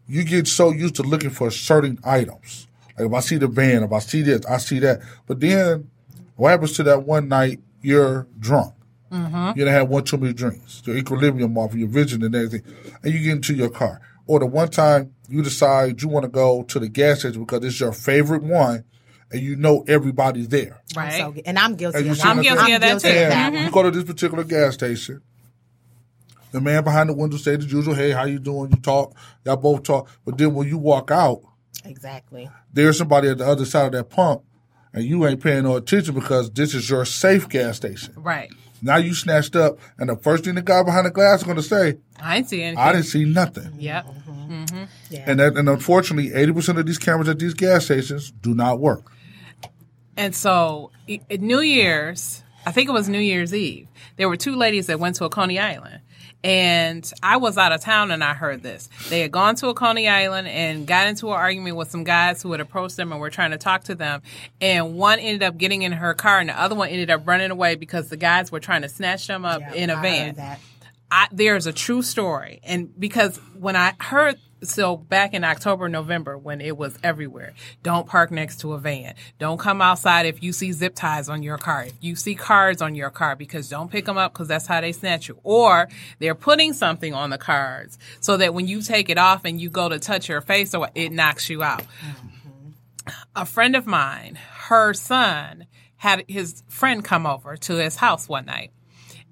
You get so used to looking for certain items. Like if I see the van, if I see this, I see that. But then what happens to that one night you're drunk? Mm-hmm. You done had one too many drinks, your equilibrium off, your vision and everything, and you get into your car. Or the one time you decide you want to go to the gas station because it's your favorite one, and you know everybody's there. right. So, and I'm guilty And you of that. I'm guilty of that guilty too. of that mm-hmm. You go to this particular gas station. The man behind the window say the usual, "Hey, how you doing?" You talk, y'all both talk. But then when you walk out, Exactly. there's somebody at the other side of that pump, and you ain't paying no attention because this is your safe gas station. right. Now you snatched up, and the first thing the guy behind the glass is going to say, I didn't see anything. "I didn't see nothing." Yep. Mm-hmm. Mm-hmm. And that, and unfortunately, eighty percent of these cameras at these gas stations do not work. And so, i- New Year's, I think it was New Year's Eve, there were two ladies that went to a Coney Island. And I was out of town and I heard this. They had gone to a Coney Island and got into an argument with some guys who had approached them and were trying to talk to them. And one ended up getting in her car and the other one ended up running away because the guys were trying to snatch them up in a I van. I, there's a true story. And because when I heard, so back in October, November, when it was everywhere, don't park next to a van. Don't come outside if you see zip ties on your car. If you see cards on your car, because don't pick them up because that's how they snatch you. Or they're putting something on the cards so that when you take it off and you go to touch your face or it knocks you out mm-hmm. a friend of mine, her son had his friend come over to his house one night.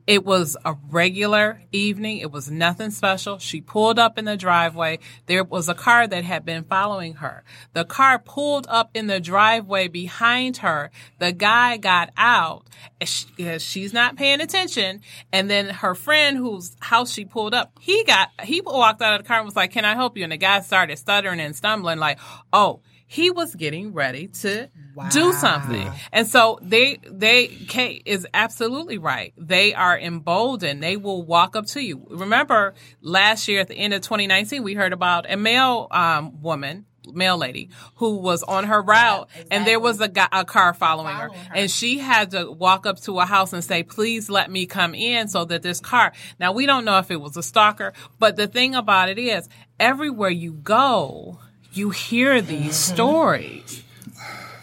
It was a regular evening. It was nothing special. She pulled up in the driveway. There was a car that had been following her. The car pulled up in the driveway behind her. The guy got out. uh, She's not paying attention. And then her friend whose house she pulled up, he got, he walked out of the car and was like, can I help you? And the guy started stuttering and stumbling like, oh, he was getting ready to do something. And so they, they, Kate is absolutely right. They are emboldened. They will walk up to you. Remember last year at the end of 2019, we heard about a male, um, woman mail lady who was on her route and there was a, guy, a car following, her, Following her. and she had to walk up to a house and say please let me come in so that this car now we don't know if it was a stalker but the thing about it is everywhere you go you hear these Mm-hmm. stories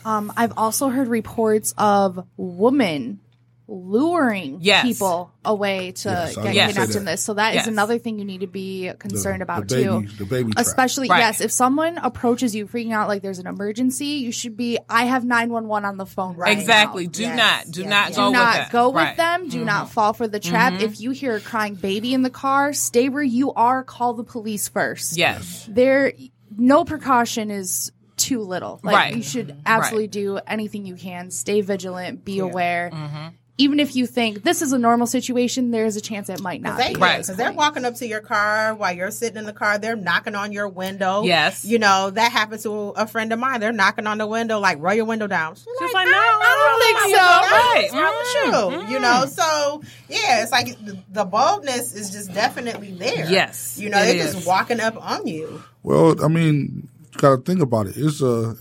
Um, I've also heard reports of women luring Yes. people away to Yes, get was kidnapped in this. So that is Yes. another thing you need to be concerned the about baby, too. The baby. Especially, Right. yes, if someone approaches you freaking out like there's an emergency, you should be, I have 911 on the phone right exactly now. do Yes, not do yes, not yes. go Do not with go with Right. Mm-hmm. them. Do not fall for the trap. If you hear a crying baby in the car, stay where you are. Call the police first. yes There, no precaution is too little. Like Right. you should absolutely do anything you can. Stay vigilant. Be aware. Mm-hmm. Even if you think this is a normal situation, there is a chance it might not They, be. Right. Because they're walking up to your car while you're sitting in the car. They're knocking on your window. Yes. You know, that happened to a friend of mine. They're knocking on the window, like, roll your window down. She's She's like, no, I "I don't think so." my window down. Right. What's wrong Mm, you? You know, so, yeah, it's like the, the boldness is just definitely there. Yes, You know, they're is. just walking up on you. Well, I mean, you got to think about it. It's a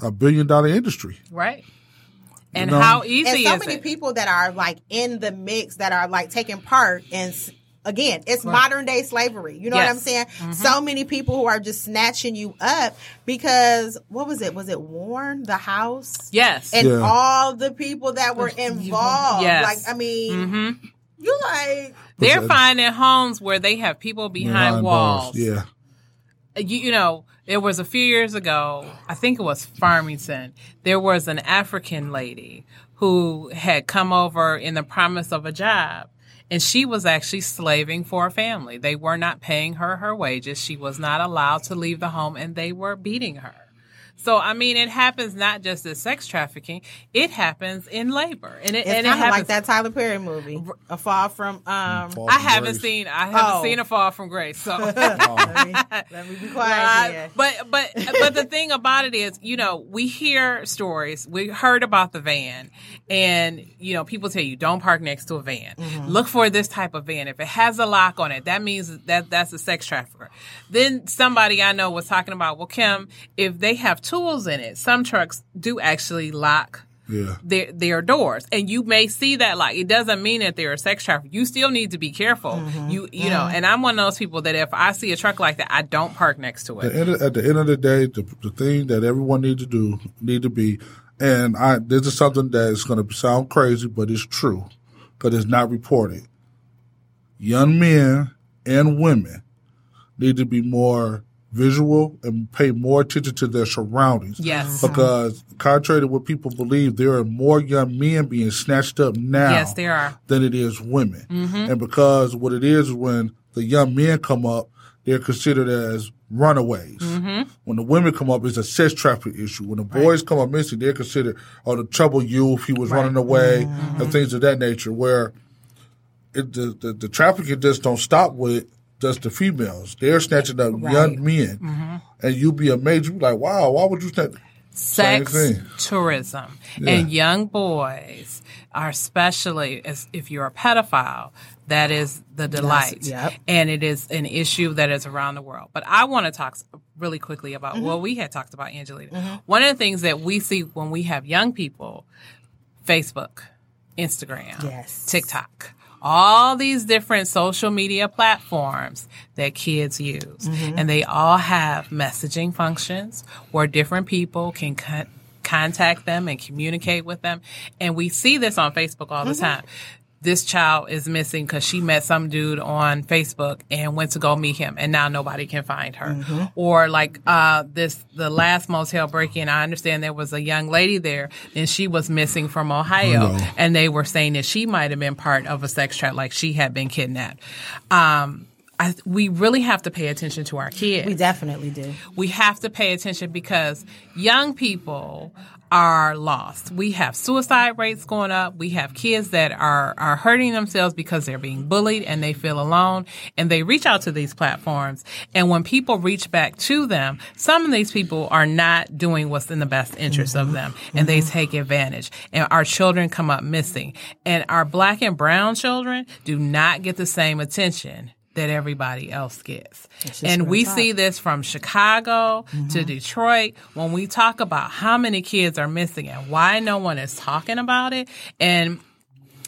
a billion dollar industry. right and know? how and so is many it people that are like in the mix that are like taking part in s- again it's modern day slavery you know what i'm saying Mm-hmm. so many people who are just snatching you up because what was it was it warren the house yes and Yeah. all the people that were involved Yes. like i mean hmm you like they're finding homes where they have people behind, bars. walls Yeah. you, you know, there was a few years ago, I think it was Farmington, there was an African lady who had come over in the promise of a job. And she was actually slaving for a family. They were not paying her her wages. She was not allowed to leave the home and they were beating her. So, I mean, it happens not just as sex trafficking, it happens in labor. And it, it's and it kind of happens. like that tyler perry movie a fall from um Fall I from haven't grace. seen, I haven't Oh. seen a fall from grace. So. let, me, let me be quiet Uh, here. but but but the thing about it is, you know, we hear stories. We heard about the van, and you know, people tell you don't park next to a van. Look for this type of van. If it has a lock on it, that means that that's a sex trafficker. Then somebody I know was talking about, well, Kim, if they have tools in it, some trucks do actually lock Yeah. their their doors. And you may see that like it doesn't mean that they're a sex trafficker you still need to be careful. Mm-hmm. You you mm-hmm. know and i'm one of those people that if i see a truck like that i don't park next to The it end of- at the end of the day, the, the thing that everyone need to do need to be, and I this is something that is going to sound crazy, but it's true because it's not reported. Young men and women need to be more visual and pay more attention to their surroundings. Yes. Because contrary to what people believe, there are more young men being snatched up now Yes, there are. than it is women. Mm-hmm. And because what it is when the young men come up, they're considered as runaways. Mm-hmm. When the women come up, it's a sex trafficking issue. When the boys come up missing, they're considered, oh, the troubled youth, he was running away, and mm-hmm. things of that nature, where it, the, the, the trafficking just don't stop with just the females. They're snatching up young men. And you be amazed. You be like, wow, why would you snatch? Sex thing. tourism and young boys are especially as if you're a pedophile that is the delight yep. and it is an issue that is around the world but i want to talk really quickly about Mm-hmm. what we had talked about angelina one of the things that we see when we have young people facebook instagram Yes. tiktok all these different social media platforms that kids use. Mm-hmm. And they all have messaging functions where different people can con- contact them and communicate with them. And we see this on Facebook all the Mm-hmm. time. This child is missing because she met some dude on Facebook and went to go meet him, and now nobody can find her. Mm-hmm. Or like uh, this, the last motel break-in. I understand there was a young lady there, and she was missing from Ohio, Ohio. and they were saying that she might have been part of a sex trap, like she had been kidnapped. Um, I, we really have to pay attention to our kids. we definitely do we have to pay attention because young people are lost. We have suicide rates going up. We have kids that are, are hurting themselves because they're being bullied and they feel alone and they reach out to these platforms. And when people reach back to them, some of these people are not doing what's in the best interest of mm-hmm. them and they mm-hmm. take advantage. And our children come up missing and our black and brown children do not get the same attention that everybody else gets. And we see this from Chicago to Detroit when we talk about how many kids are missing and why no one is talking about it. And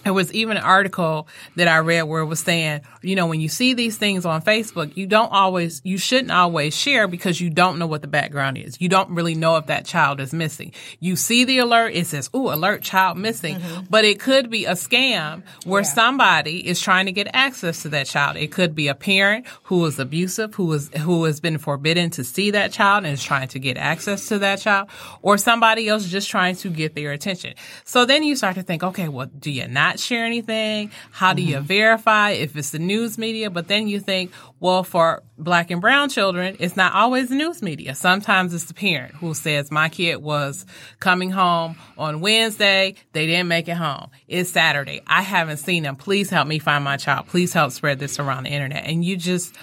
there was even an article that I read where it was saying, you know, when you see these things on Facebook, you don't always, you shouldn't always share because you don't know what the background is. You don't really know if that child is missing. You see the alert, it says, ooh, alert child missing, mm-hmm. but it could be a scam where somebody is trying to get access to that child. It could be a parent who is abusive, who is, who has been forbidden to see that child and is trying to get access to that child, or somebody else just trying to get their attention. So then you start to think, okay, well, do you not share anything? How do you mm-hmm. verify if it's the news media? But then you think, well, for black and brown children, it's not always the news media. Sometimes it's the parent who says, my kid was coming home on Wednesday. They didn't make it home. It's Saturday. I haven't seen them. Please help me find my child. Please help spread this around the internet. And you just,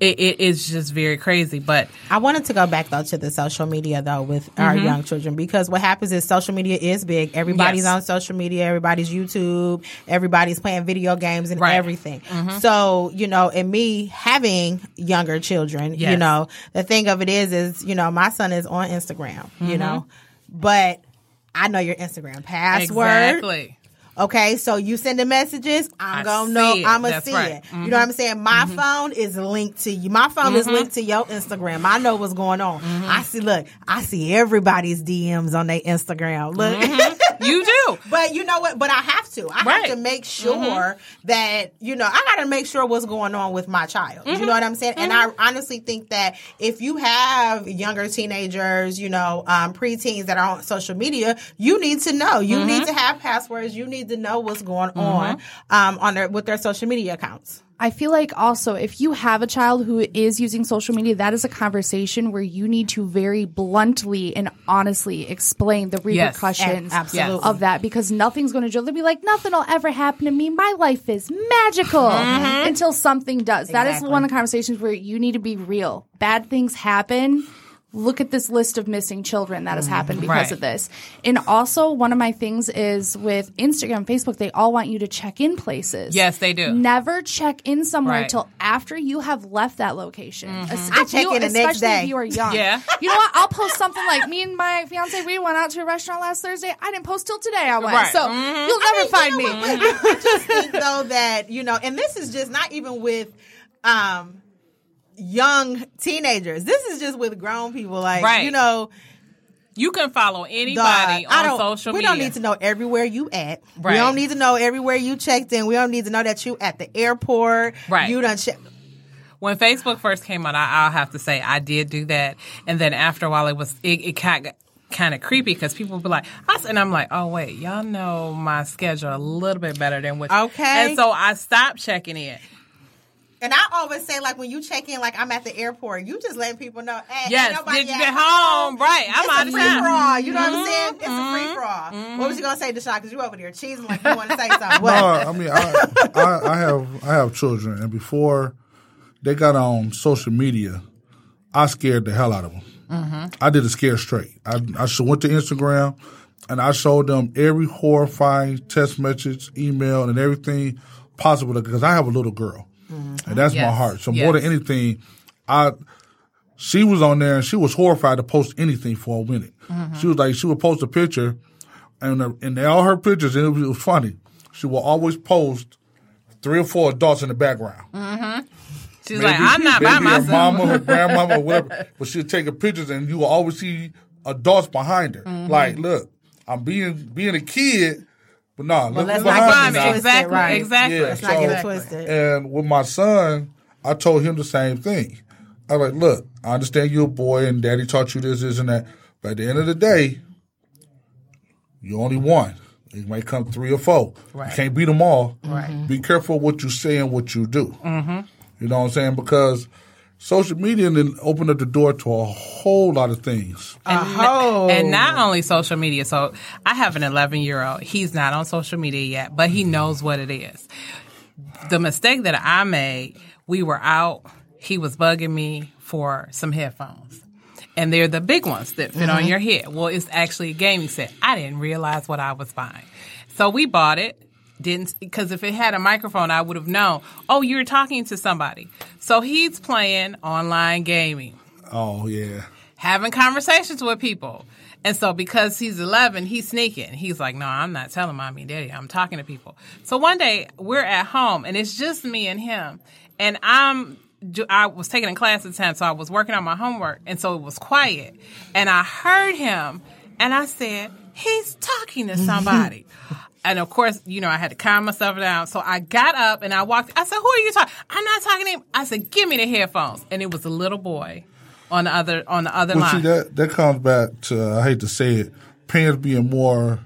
it, it is just very crazy. But I wanted to go back though to the social media though with our Mm-hmm. young children because what happens is social media is big. Everybody's Yes. on social media, everybody's YouTube, everybody's playing video games and Right. Mm-hmm. everything. So, you know, and me having younger children, you know, the thing of it is is, you know, my son is on Instagram, you Mm-hmm. know. But I know your Instagram password. exactly. Okay, so you sending messages, I'm I gonna know, it. I'm gonna That's see right. Mm-hmm. it. You know what I'm saying? My phone is linked to you. My phone is linked to your Instagram. I know what's going on. Mm-hmm. I see. Look, I see everybody's DMs on their Instagram. Look. You do. But you know what? But I have to. I Right. Mm-hmm. have to make sure that you know. I got to make sure what's going on with my child. You know what I'm saying? And I Mm-hmm. honestly think that if you have younger teenagers, you know, um, preteens that are on social media, you need to know. You Mm-hmm. need to have passwords. You need to know what's going on um, on their with their social media accounts. I feel like also if you have a child who is using social media, that is a conversation where you need to very bluntly and honestly explain the repercussions absolutely. of that because nothing's going to. They'll be like, nothing will ever happen to me. My life is magical mm-hmm. until something does. That is one of the conversations where you need to be real. Bad things happen. Look at this list of missing children that has happened because Right. of this. And also, one of my things is with Instagram, Facebook, they all want you to check in places. Yes, they do. Never check in somewhere Right. after you have left that location. Es- I check you- in the next especially day. if you are young. Yeah. You know what? I'll post something like me and my fiance. We went out to a restaurant last Thursday. I didn't post till today. I went. Right. So Mhm. you'll never find me. I just think though that you know, and this is just not even with um young teenagers. This is just with grown people. Like Right. you know, You can follow anybody on social we media. don't need to know everywhere you at. Right. We don't need to know everywhere you checked in. We don't need to know that you at the airport. Right. You done check. when Facebook first came out, I, I'll have to say I did do that, and then after a while, it was it, it kind of kind of creepy because people would be like, I, and I'm like, oh wait, y'all know my schedule a little bit better than what. Okay. and so I stopped checking in. And I always say, like, when you check in, like, I'm at the airport, you just letting people know, hey, Yes, ain't nobody did you get home? Right, I'm it's out a of free town. for all. You know what I'm Mhm, saying? It's a mm-hmm, free for all. Mm-hmm. What was you gonna say, Deshaun? Because you over there cheesing like you want to say something. What? No, I mean, I, I, I have I have children, and before they got on social media, I scared the hell out of them. Mm-hmm. I did a scare straight. I I went to Instagram, and I showed them every horrifying text message, email, and everything possible because I have a little girl, and that's my heart. So more than anything, I she was on there and she was horrified to post anything for a minute. She was like, she would post a picture, and uh, and all her pictures, and it was, it was funny. She will always post three or four adults in the background. She's like, I'm not by maybe her myself. mama, her grandmama, or whatever. But she'll take her pictures, and you will always see adults behind her. Mm-hmm. Like, look, I'm being being a kid, but no, look let's not get it twisted, exactly, right. exactly. Yeah, Let's not get it twisted. And with my son, I told him the same thing. I was like, look, I understand you're a boy and daddy taught you this, this, and that. But at the end of the day, you only one. It might come three or four. Right. You can't beat them all. Right. Be careful what you say and what you do. Mm-hmm. You know what I'm saying? Because social media and then opened up the door to a whole lot of things. Oh. And not only social media. So I have an 11 year old. He's not on social media yet, but he mm-hmm. knows what it is. The mistake that I made, we were out. He was bugging me for some headphones. And they're the big ones that fit on mm-hmm. your head. Well, it's actually a gaming set. I didn't realize what I was buying. So we bought it Didn't because if it had a microphone, I would have known. Oh, you're talking to somebody. So he's playing online gaming, Oh yeah. having conversations with people. And so because he's 11, he's sneaking. He's like, no, I'm not telling mommy and daddy. I'm talking to people. So one day we're at home and it's just me and him. And I'm, I was taking a class at the time, so I was working on my homework. And so it was quiet. And I heard him and I said, he's talking to somebody. And of course, you know, I had to calm myself down. So I got up and I walked. I said, "Who are you talking?" I'm not talking to him. I said, "Give me the headphones." And it was a little boy on the other on the other Well, line. see that that comes back to I hate to say it, parents being more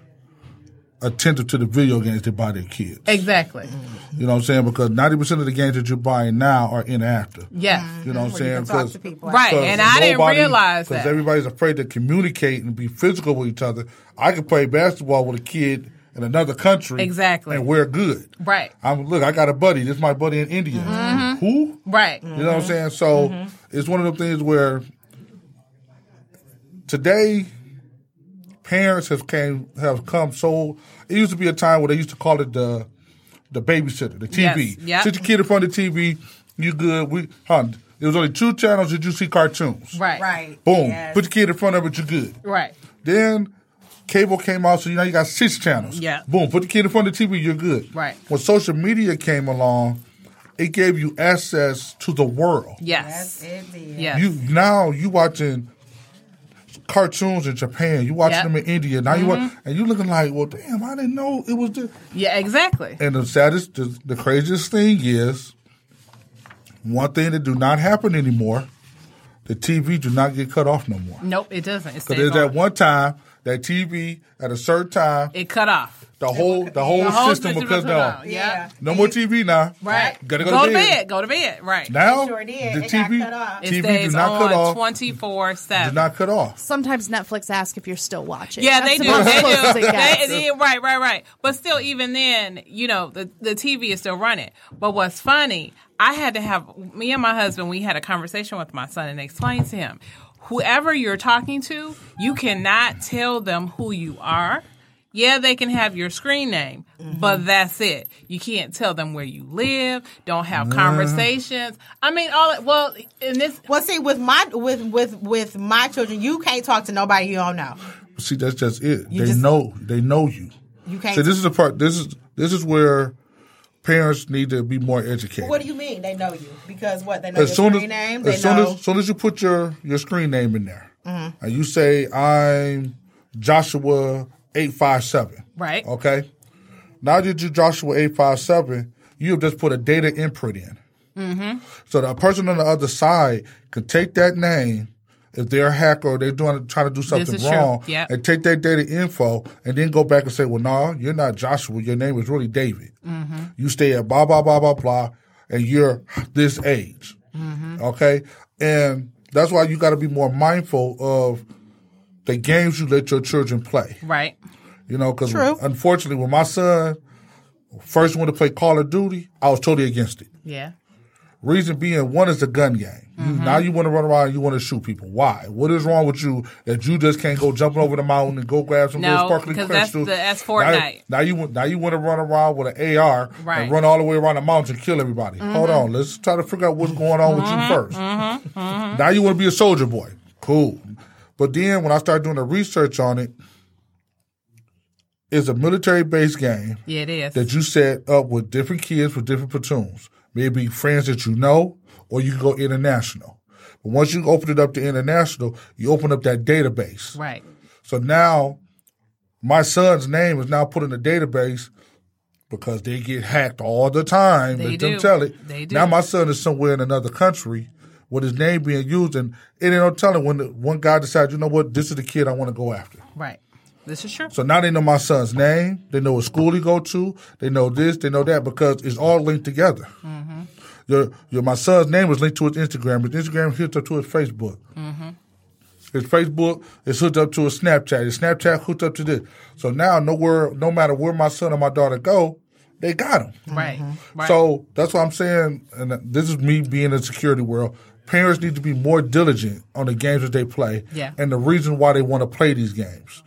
attentive to the video games they buy their kids. exactly. You know what I'm saying? Because ninety percent of the games that you're buying now are interactive. Yes. Mm-hmm. You know what I'm Where you saying? can talk 'Cause- to people. Right. because And I didn't nobody- realize Because everybody's afraid to communicate and be physical with each other. I could play basketball with a kid in another country. Exactly. And we're good. Right. I'm look, I got a buddy. This is my buddy in India. Mm-hmm. Who? Right. You know what I'm mm-hmm. saying? So mm-hmm. it's one of the things where today parents have came have come so it used to be a time where they used to call it the the babysitter, the TV. Yes, yep. Sit your kid in front of the TV, you good. We huh, It was only two channels that you see cartoons. Right. Right. Boom. Yes. Put your kid in front of it, you're good. Right. Then cable came out, so you know you got six channels. Yeah. Boom. Put the kid in front of the TV, you're good. Right. When social media came along, it gave you access to the world. Yes. Yes, it did. Yes. You now you watching cartoons in Japan. You watching Yep. Mm-hmm. them in India. Now you watch, and you looking like, well, damn, I didn't know it was this. yeah. Exactly. And the saddest, the, the craziest thing is, one thing that do not happen anymore, the TV do not get cut off no more. Nope. It doesn't. It Because stays there's that one time that TV at a certain time, It cut off. the whole the whole, The whole system will system cut down. on. Yeah. No more TV now. Right. Gotta go, Go to bed. Go to bed. Right. Now sure did. the It got TV cut off. TV do stays not cut off. twenty four Do seven. not cut off. Sometimes Netflix asks if you're still watching. Yeah, That's they do. They do. They, they- right, right, right. But still, even then, you know, the the TV is still running. But what's funny, I had to have me and my husband. We had a conversation with my son and explained to him, whoever you're talking to, you cannot tell them who you are. Yeah, they can have your screen name, mm-hmm. but that's it. You can't tell them where you live. Don't have conversations. I mean, all well in this. Well, see, with my with with with my children, you can't talk to nobody you don't know. See, that's just it. You they just- know. They know you. You can't. So this is the part. This is this is where parents need to be more educated. what do you mean they know you? Because what they know as your soon screen as, name. They as soon know. as soon as you put your your screen name in there, Mm-hmm. and you say I'm Joshua eight five seven. Right. Okay. Now that you Joshua eight five seven, you have just put a data input in. Mm-hmm. So the person on the other side can take that name. If they're a hacker or they're doing trying to do something wrong, Yep. and take that data info and then go back and say, "Well, no, you're not Joshua. Your name is really David. Mm-hmm. You stay at blah blah blah blah blah, and you're this age." Mm-hmm. Okay, and that's why you got to be more mindful of the games you let your children play. Right. You know, because unfortunately, when my son first wanted to play Call of Duty, I was totally against it. Yeah. Reason being, one is the gun game. You, Mm-hmm. now you want to run around and you want to shoot people. Why? What is wrong with you that you just can't go jumping over the mountain and go grab some No, little sparkly because that's the- that's Now, Fortnite. now you want now you want to run around with an AR Right. and run all the way around the mountain and kill everybody. Mm-hmm. Hold on, let's try to figure out what's going on with you mm-hmm. 1st mm-hmm. Now you want to be a soldier boy. Cool. But then when I started doing the research on it, it's a military based game Yeah, it is. that you set up with different kids with different platoons. Maybe friends that you know, or you can go international. But once you open it up to international, you open up that database. right. So now my son's name is now put in the database because they get hacked all the time. They Let them do. tell it. They do. Now my son is somewhere in another country with his name being used, and it ain't no telling when the, one guy decides, you know what, this is the kid I want to go after. Right. This is true. So now they know my son's name. They know what school he go to. They know this. They know that because it's all linked together. Mm-hmm. Your, your my son's name is linked to his Instagram. His Instagram is hooked up to his Facebook. Mm-hmm. His Facebook is hooked up to his Snapchat. His Snapchat hooked up to this. So now nowhere, no matter where my son or my daughter go, they got him. Right. Mm-hmm. Right. So that's what I'm saying, and this is me being in the security world. Parents need to be more diligent on the games that they play, Yeah. and the reason why they want to play these games.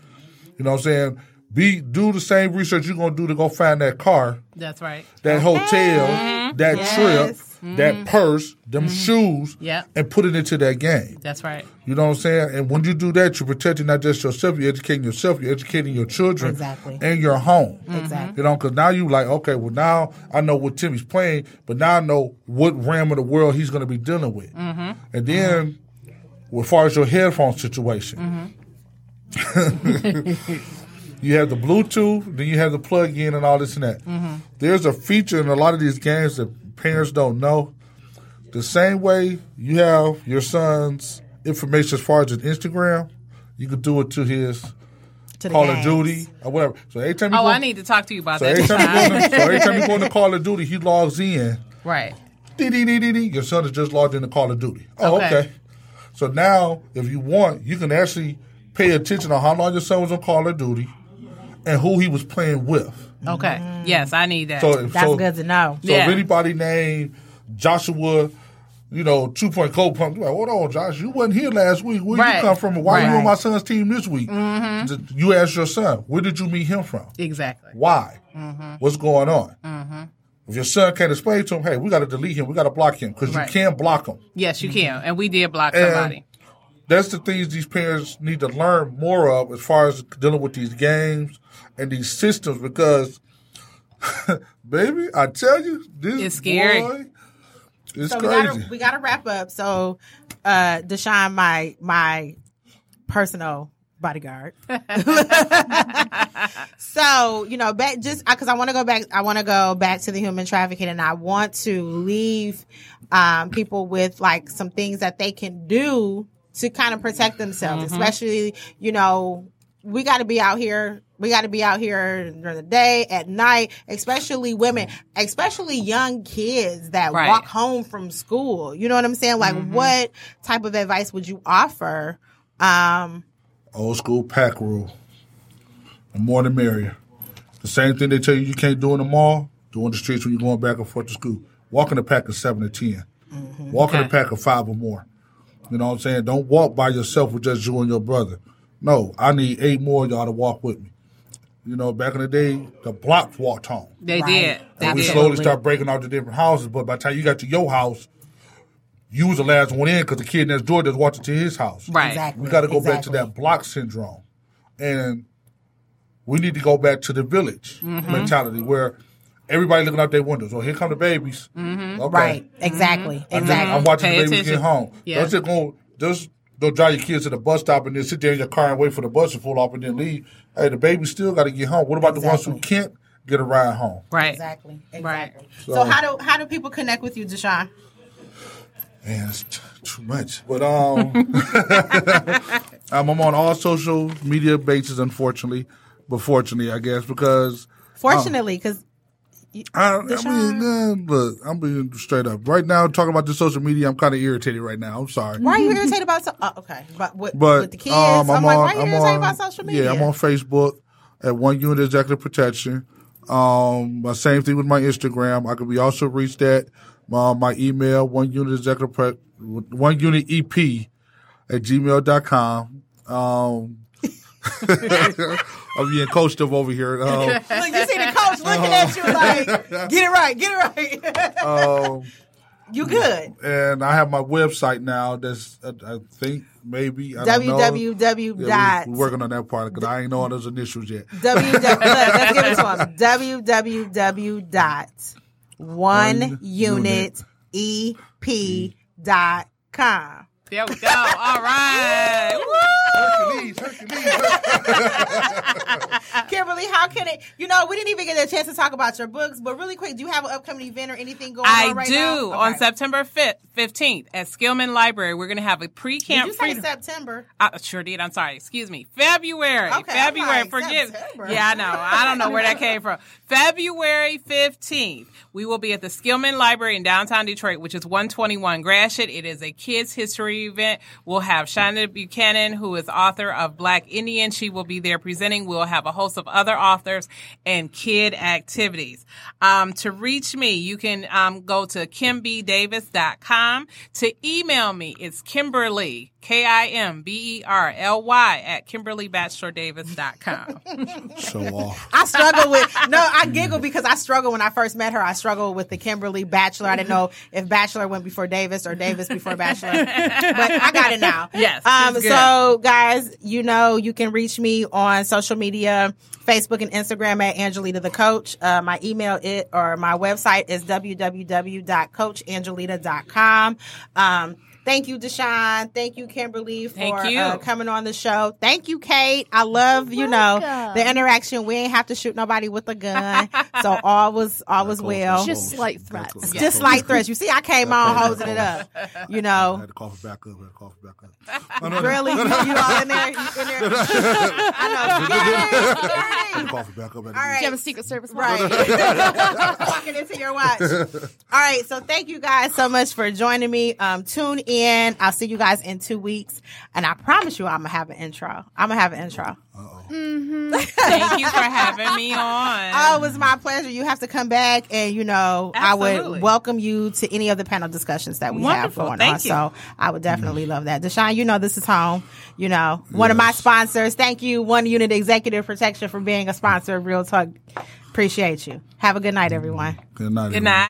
You know what I'm saying? be do the same research you're gonna do to go find that car, That's right. that hotel, mm-hmm. that Yes. trip, that mm-hmm. purse, them mm-hmm. shoes, Yeah. and put it into that game. That's right. You know what I'm saying? And when you do that, you're protecting not just yourself, you're educating yourself, you're educating your children Exactly. and your home. Exactly. You know, because now you like, okay, well now I know what Timmy's playing, but now I know what realm of the world he's going to be dealing with. Mm-hmm. And then, as far as your headphone situation, you have the Bluetooth, then you have the plug in and all this and that. Mm-hmm. There's a feature in a lot of these games that parents don't know. The same way you have your son's information as far as his Instagram, you could do it to his To Call of. Duty or whatever. So every time Oh, go, I need to talk to you about so that. every time you Deshaun. go into, so every time you go into Call of Duty, he logs in. right. Dee, dee, dee, dee, dee. Your son is just logged into Call of Duty. Oh, Okay. okay. So now, if you want, you can actually pay attention on how long your son was on Call of Duty and who he was playing with. Okay. Mm. Yes, I need that. So, if- That's so, good to know. So Yeah. if anybody named Joshua, you know, two point cold pump, you're like, hold on, Josh, you wasn't here last week. Where Right. you come from? Why are you on my son's team this week? Mm-hmm. You ask your son, where did you meet him from? exactly. Why? Mm-hmm. What's going on? Mm-hmm. If your son can't explain to him, hey, we got to delete him, we got to block him because Right. you can't block him. Yes, you can. And we did block And- somebody. That's the things these parents need to learn more of as far as dealing with these games and these systems because, baby, I tell you, this It's scary. boy, it's So we crazy. gotta we gotta wrap up. So uh Deshaun, my my personal bodyguard. so, you know, back just because I want to go back, I want to go back to the human trafficking and I want to leave um, people with like some things that they can do to kind of protect themselves, mm-hmm. especially, you know, we got to be out here. We got to be out here during the day, at night, especially women, especially young kids that Right. walk home from school. You know what I'm saying? Like, mm-hmm. what type of advice would you offer? Um, Old school pack rule. The more the merrier. The same thing they tell you you can't do in the mall, do in the streets when you're going back and forth to school. Walk in a pack of seven or 10 mm-hmm. Walk in a Okay. pack of five or more. You know what I'm saying? Don't walk by yourself with just you and your brother. No, I need eight more of y'all to walk with me. You know, back in the day, the blocks walked home. They Right. did. They we did. slowly start breaking out the different houses, but by the time you got to your house, you was the last one in because the kid next door just walked into his house. Right. Exactly. We got to go back to that block syndrome, and we need to go back to the village Mm-hmm. mentality where everybody looking out their windows. Oh, here come the babies. Okay. Right. Exactly. I'm, just- Exactly. I'm watching Pay the babies attention. get home. Yeah. Don't just go. Just don't drive your kids to the bus stop and then sit there in your car and wait for the bus to pull off and then leave. Hey, the baby still got to get home. What about the ones who can't get a ride home? Right. Exactly. Right. Exactly. So, how do how do people connect with you, Deshaun? Man, it's t- too much. But um, um, I'm on all social media bases, unfortunately, but fortunately, I guess, because Fortunately, because I, I mean, uh, look, I'm being straight up. Right now, talking about the social media, I'm kind of irritated right now. I'm sorry. why are you irritated about? So- oh, okay, but with, But with the kids, um, I'm, I'm, like, on. why are you I'm irritated on. about social media? Yeah, I'm on Facebook at One Unit Executive Protection. Um, my same thing with my Instagram. I can be also reached at my, my email One Unit Executive Pre- One Unit EP at gmail.com. Um, I'm being coached up over here. Um, Look, you see the coach looking at you like, get it right, get it right. um, you good? and I have my website now. That's I, I think maybe I www. Yeah, dot we, we're working on that part because I ain't know all those initials yet. www. Let's give it to him. www. dot one unit ep dot com. There we go. All right. Woo! Hercules, Hercules. Kimberly, how can it? You know, we didn't even get a chance to talk about your books, but really quick, do you have an upcoming event or anything going I on right do. now? On Okay. September 5th, 15th at Skillman Library, we're going to have a pre-camp you say freedom. September? I sure did. I'm sorry. Excuse me. February. Okay, I'm February. like, Forgive. September. Yeah, I know. I don't know where that came from. February 15th, we will be at the Skillman Library in downtown Detroit, which is 121 Gratiot. It is a kids history event. We'll have Shonda Buchanan, who is is author of Black Indian. She will be there presenting. We'll have a host of other authors and kid activities. Um, to reach me, you can um, go to kimbdavis.com. To email me, it's Kimberly, K-I-M-B-E-R-L-Y at KimberlyBatchelorDavis.com. Show off. I struggle with no. I giggle because I struggle when I first met her. I struggled with the Kimberly Batchelor. I didn't know if Batchelor went before Davis or Davis before Batchelor, but I got it now. Yes, Um. good. So, guys, you know you can reach me on social media. Facebook and Instagram at Angelita the Coach. Uh, my email it or my website is www.coachangelita.com. Um, thank you, Deshaun. Thank you, Kimberly, for Thank you. Uh, coming on the show. Thank you, Kate. I love you know welcome. the interaction. We ain't have to shoot nobody with a gun, so all was all was well. Just slight threats. Just slight threats. You see, I came on hosing it up. You I know, had to cough it back up. I had to cough it back up. No, no, no. really, you, you all in there? You in there? I know. I had Security. to cough back up. All All Do right. you have a Secret Service one? Right. Walking into your watch. All right. So thank you guys so much for joining me. Um, tune in. I'll see you guys in two weeks. And I promise you I'm gonna have an intro. I'm gonna have an intro. Mm-hmm. Thank you for having me on. Oh, it was my pleasure. You have to come back and you know, I would welcome you to any of the panel discussions that we have going Thank on. you. So I would definitely love that. Deshaun, you know this is home. You know, one of my sponsors. Thank you, One Unit Executive Protection for being a sponsor of Real Talk. Appreciate you. Have a good night, everyone. Good night. Good everyone. night.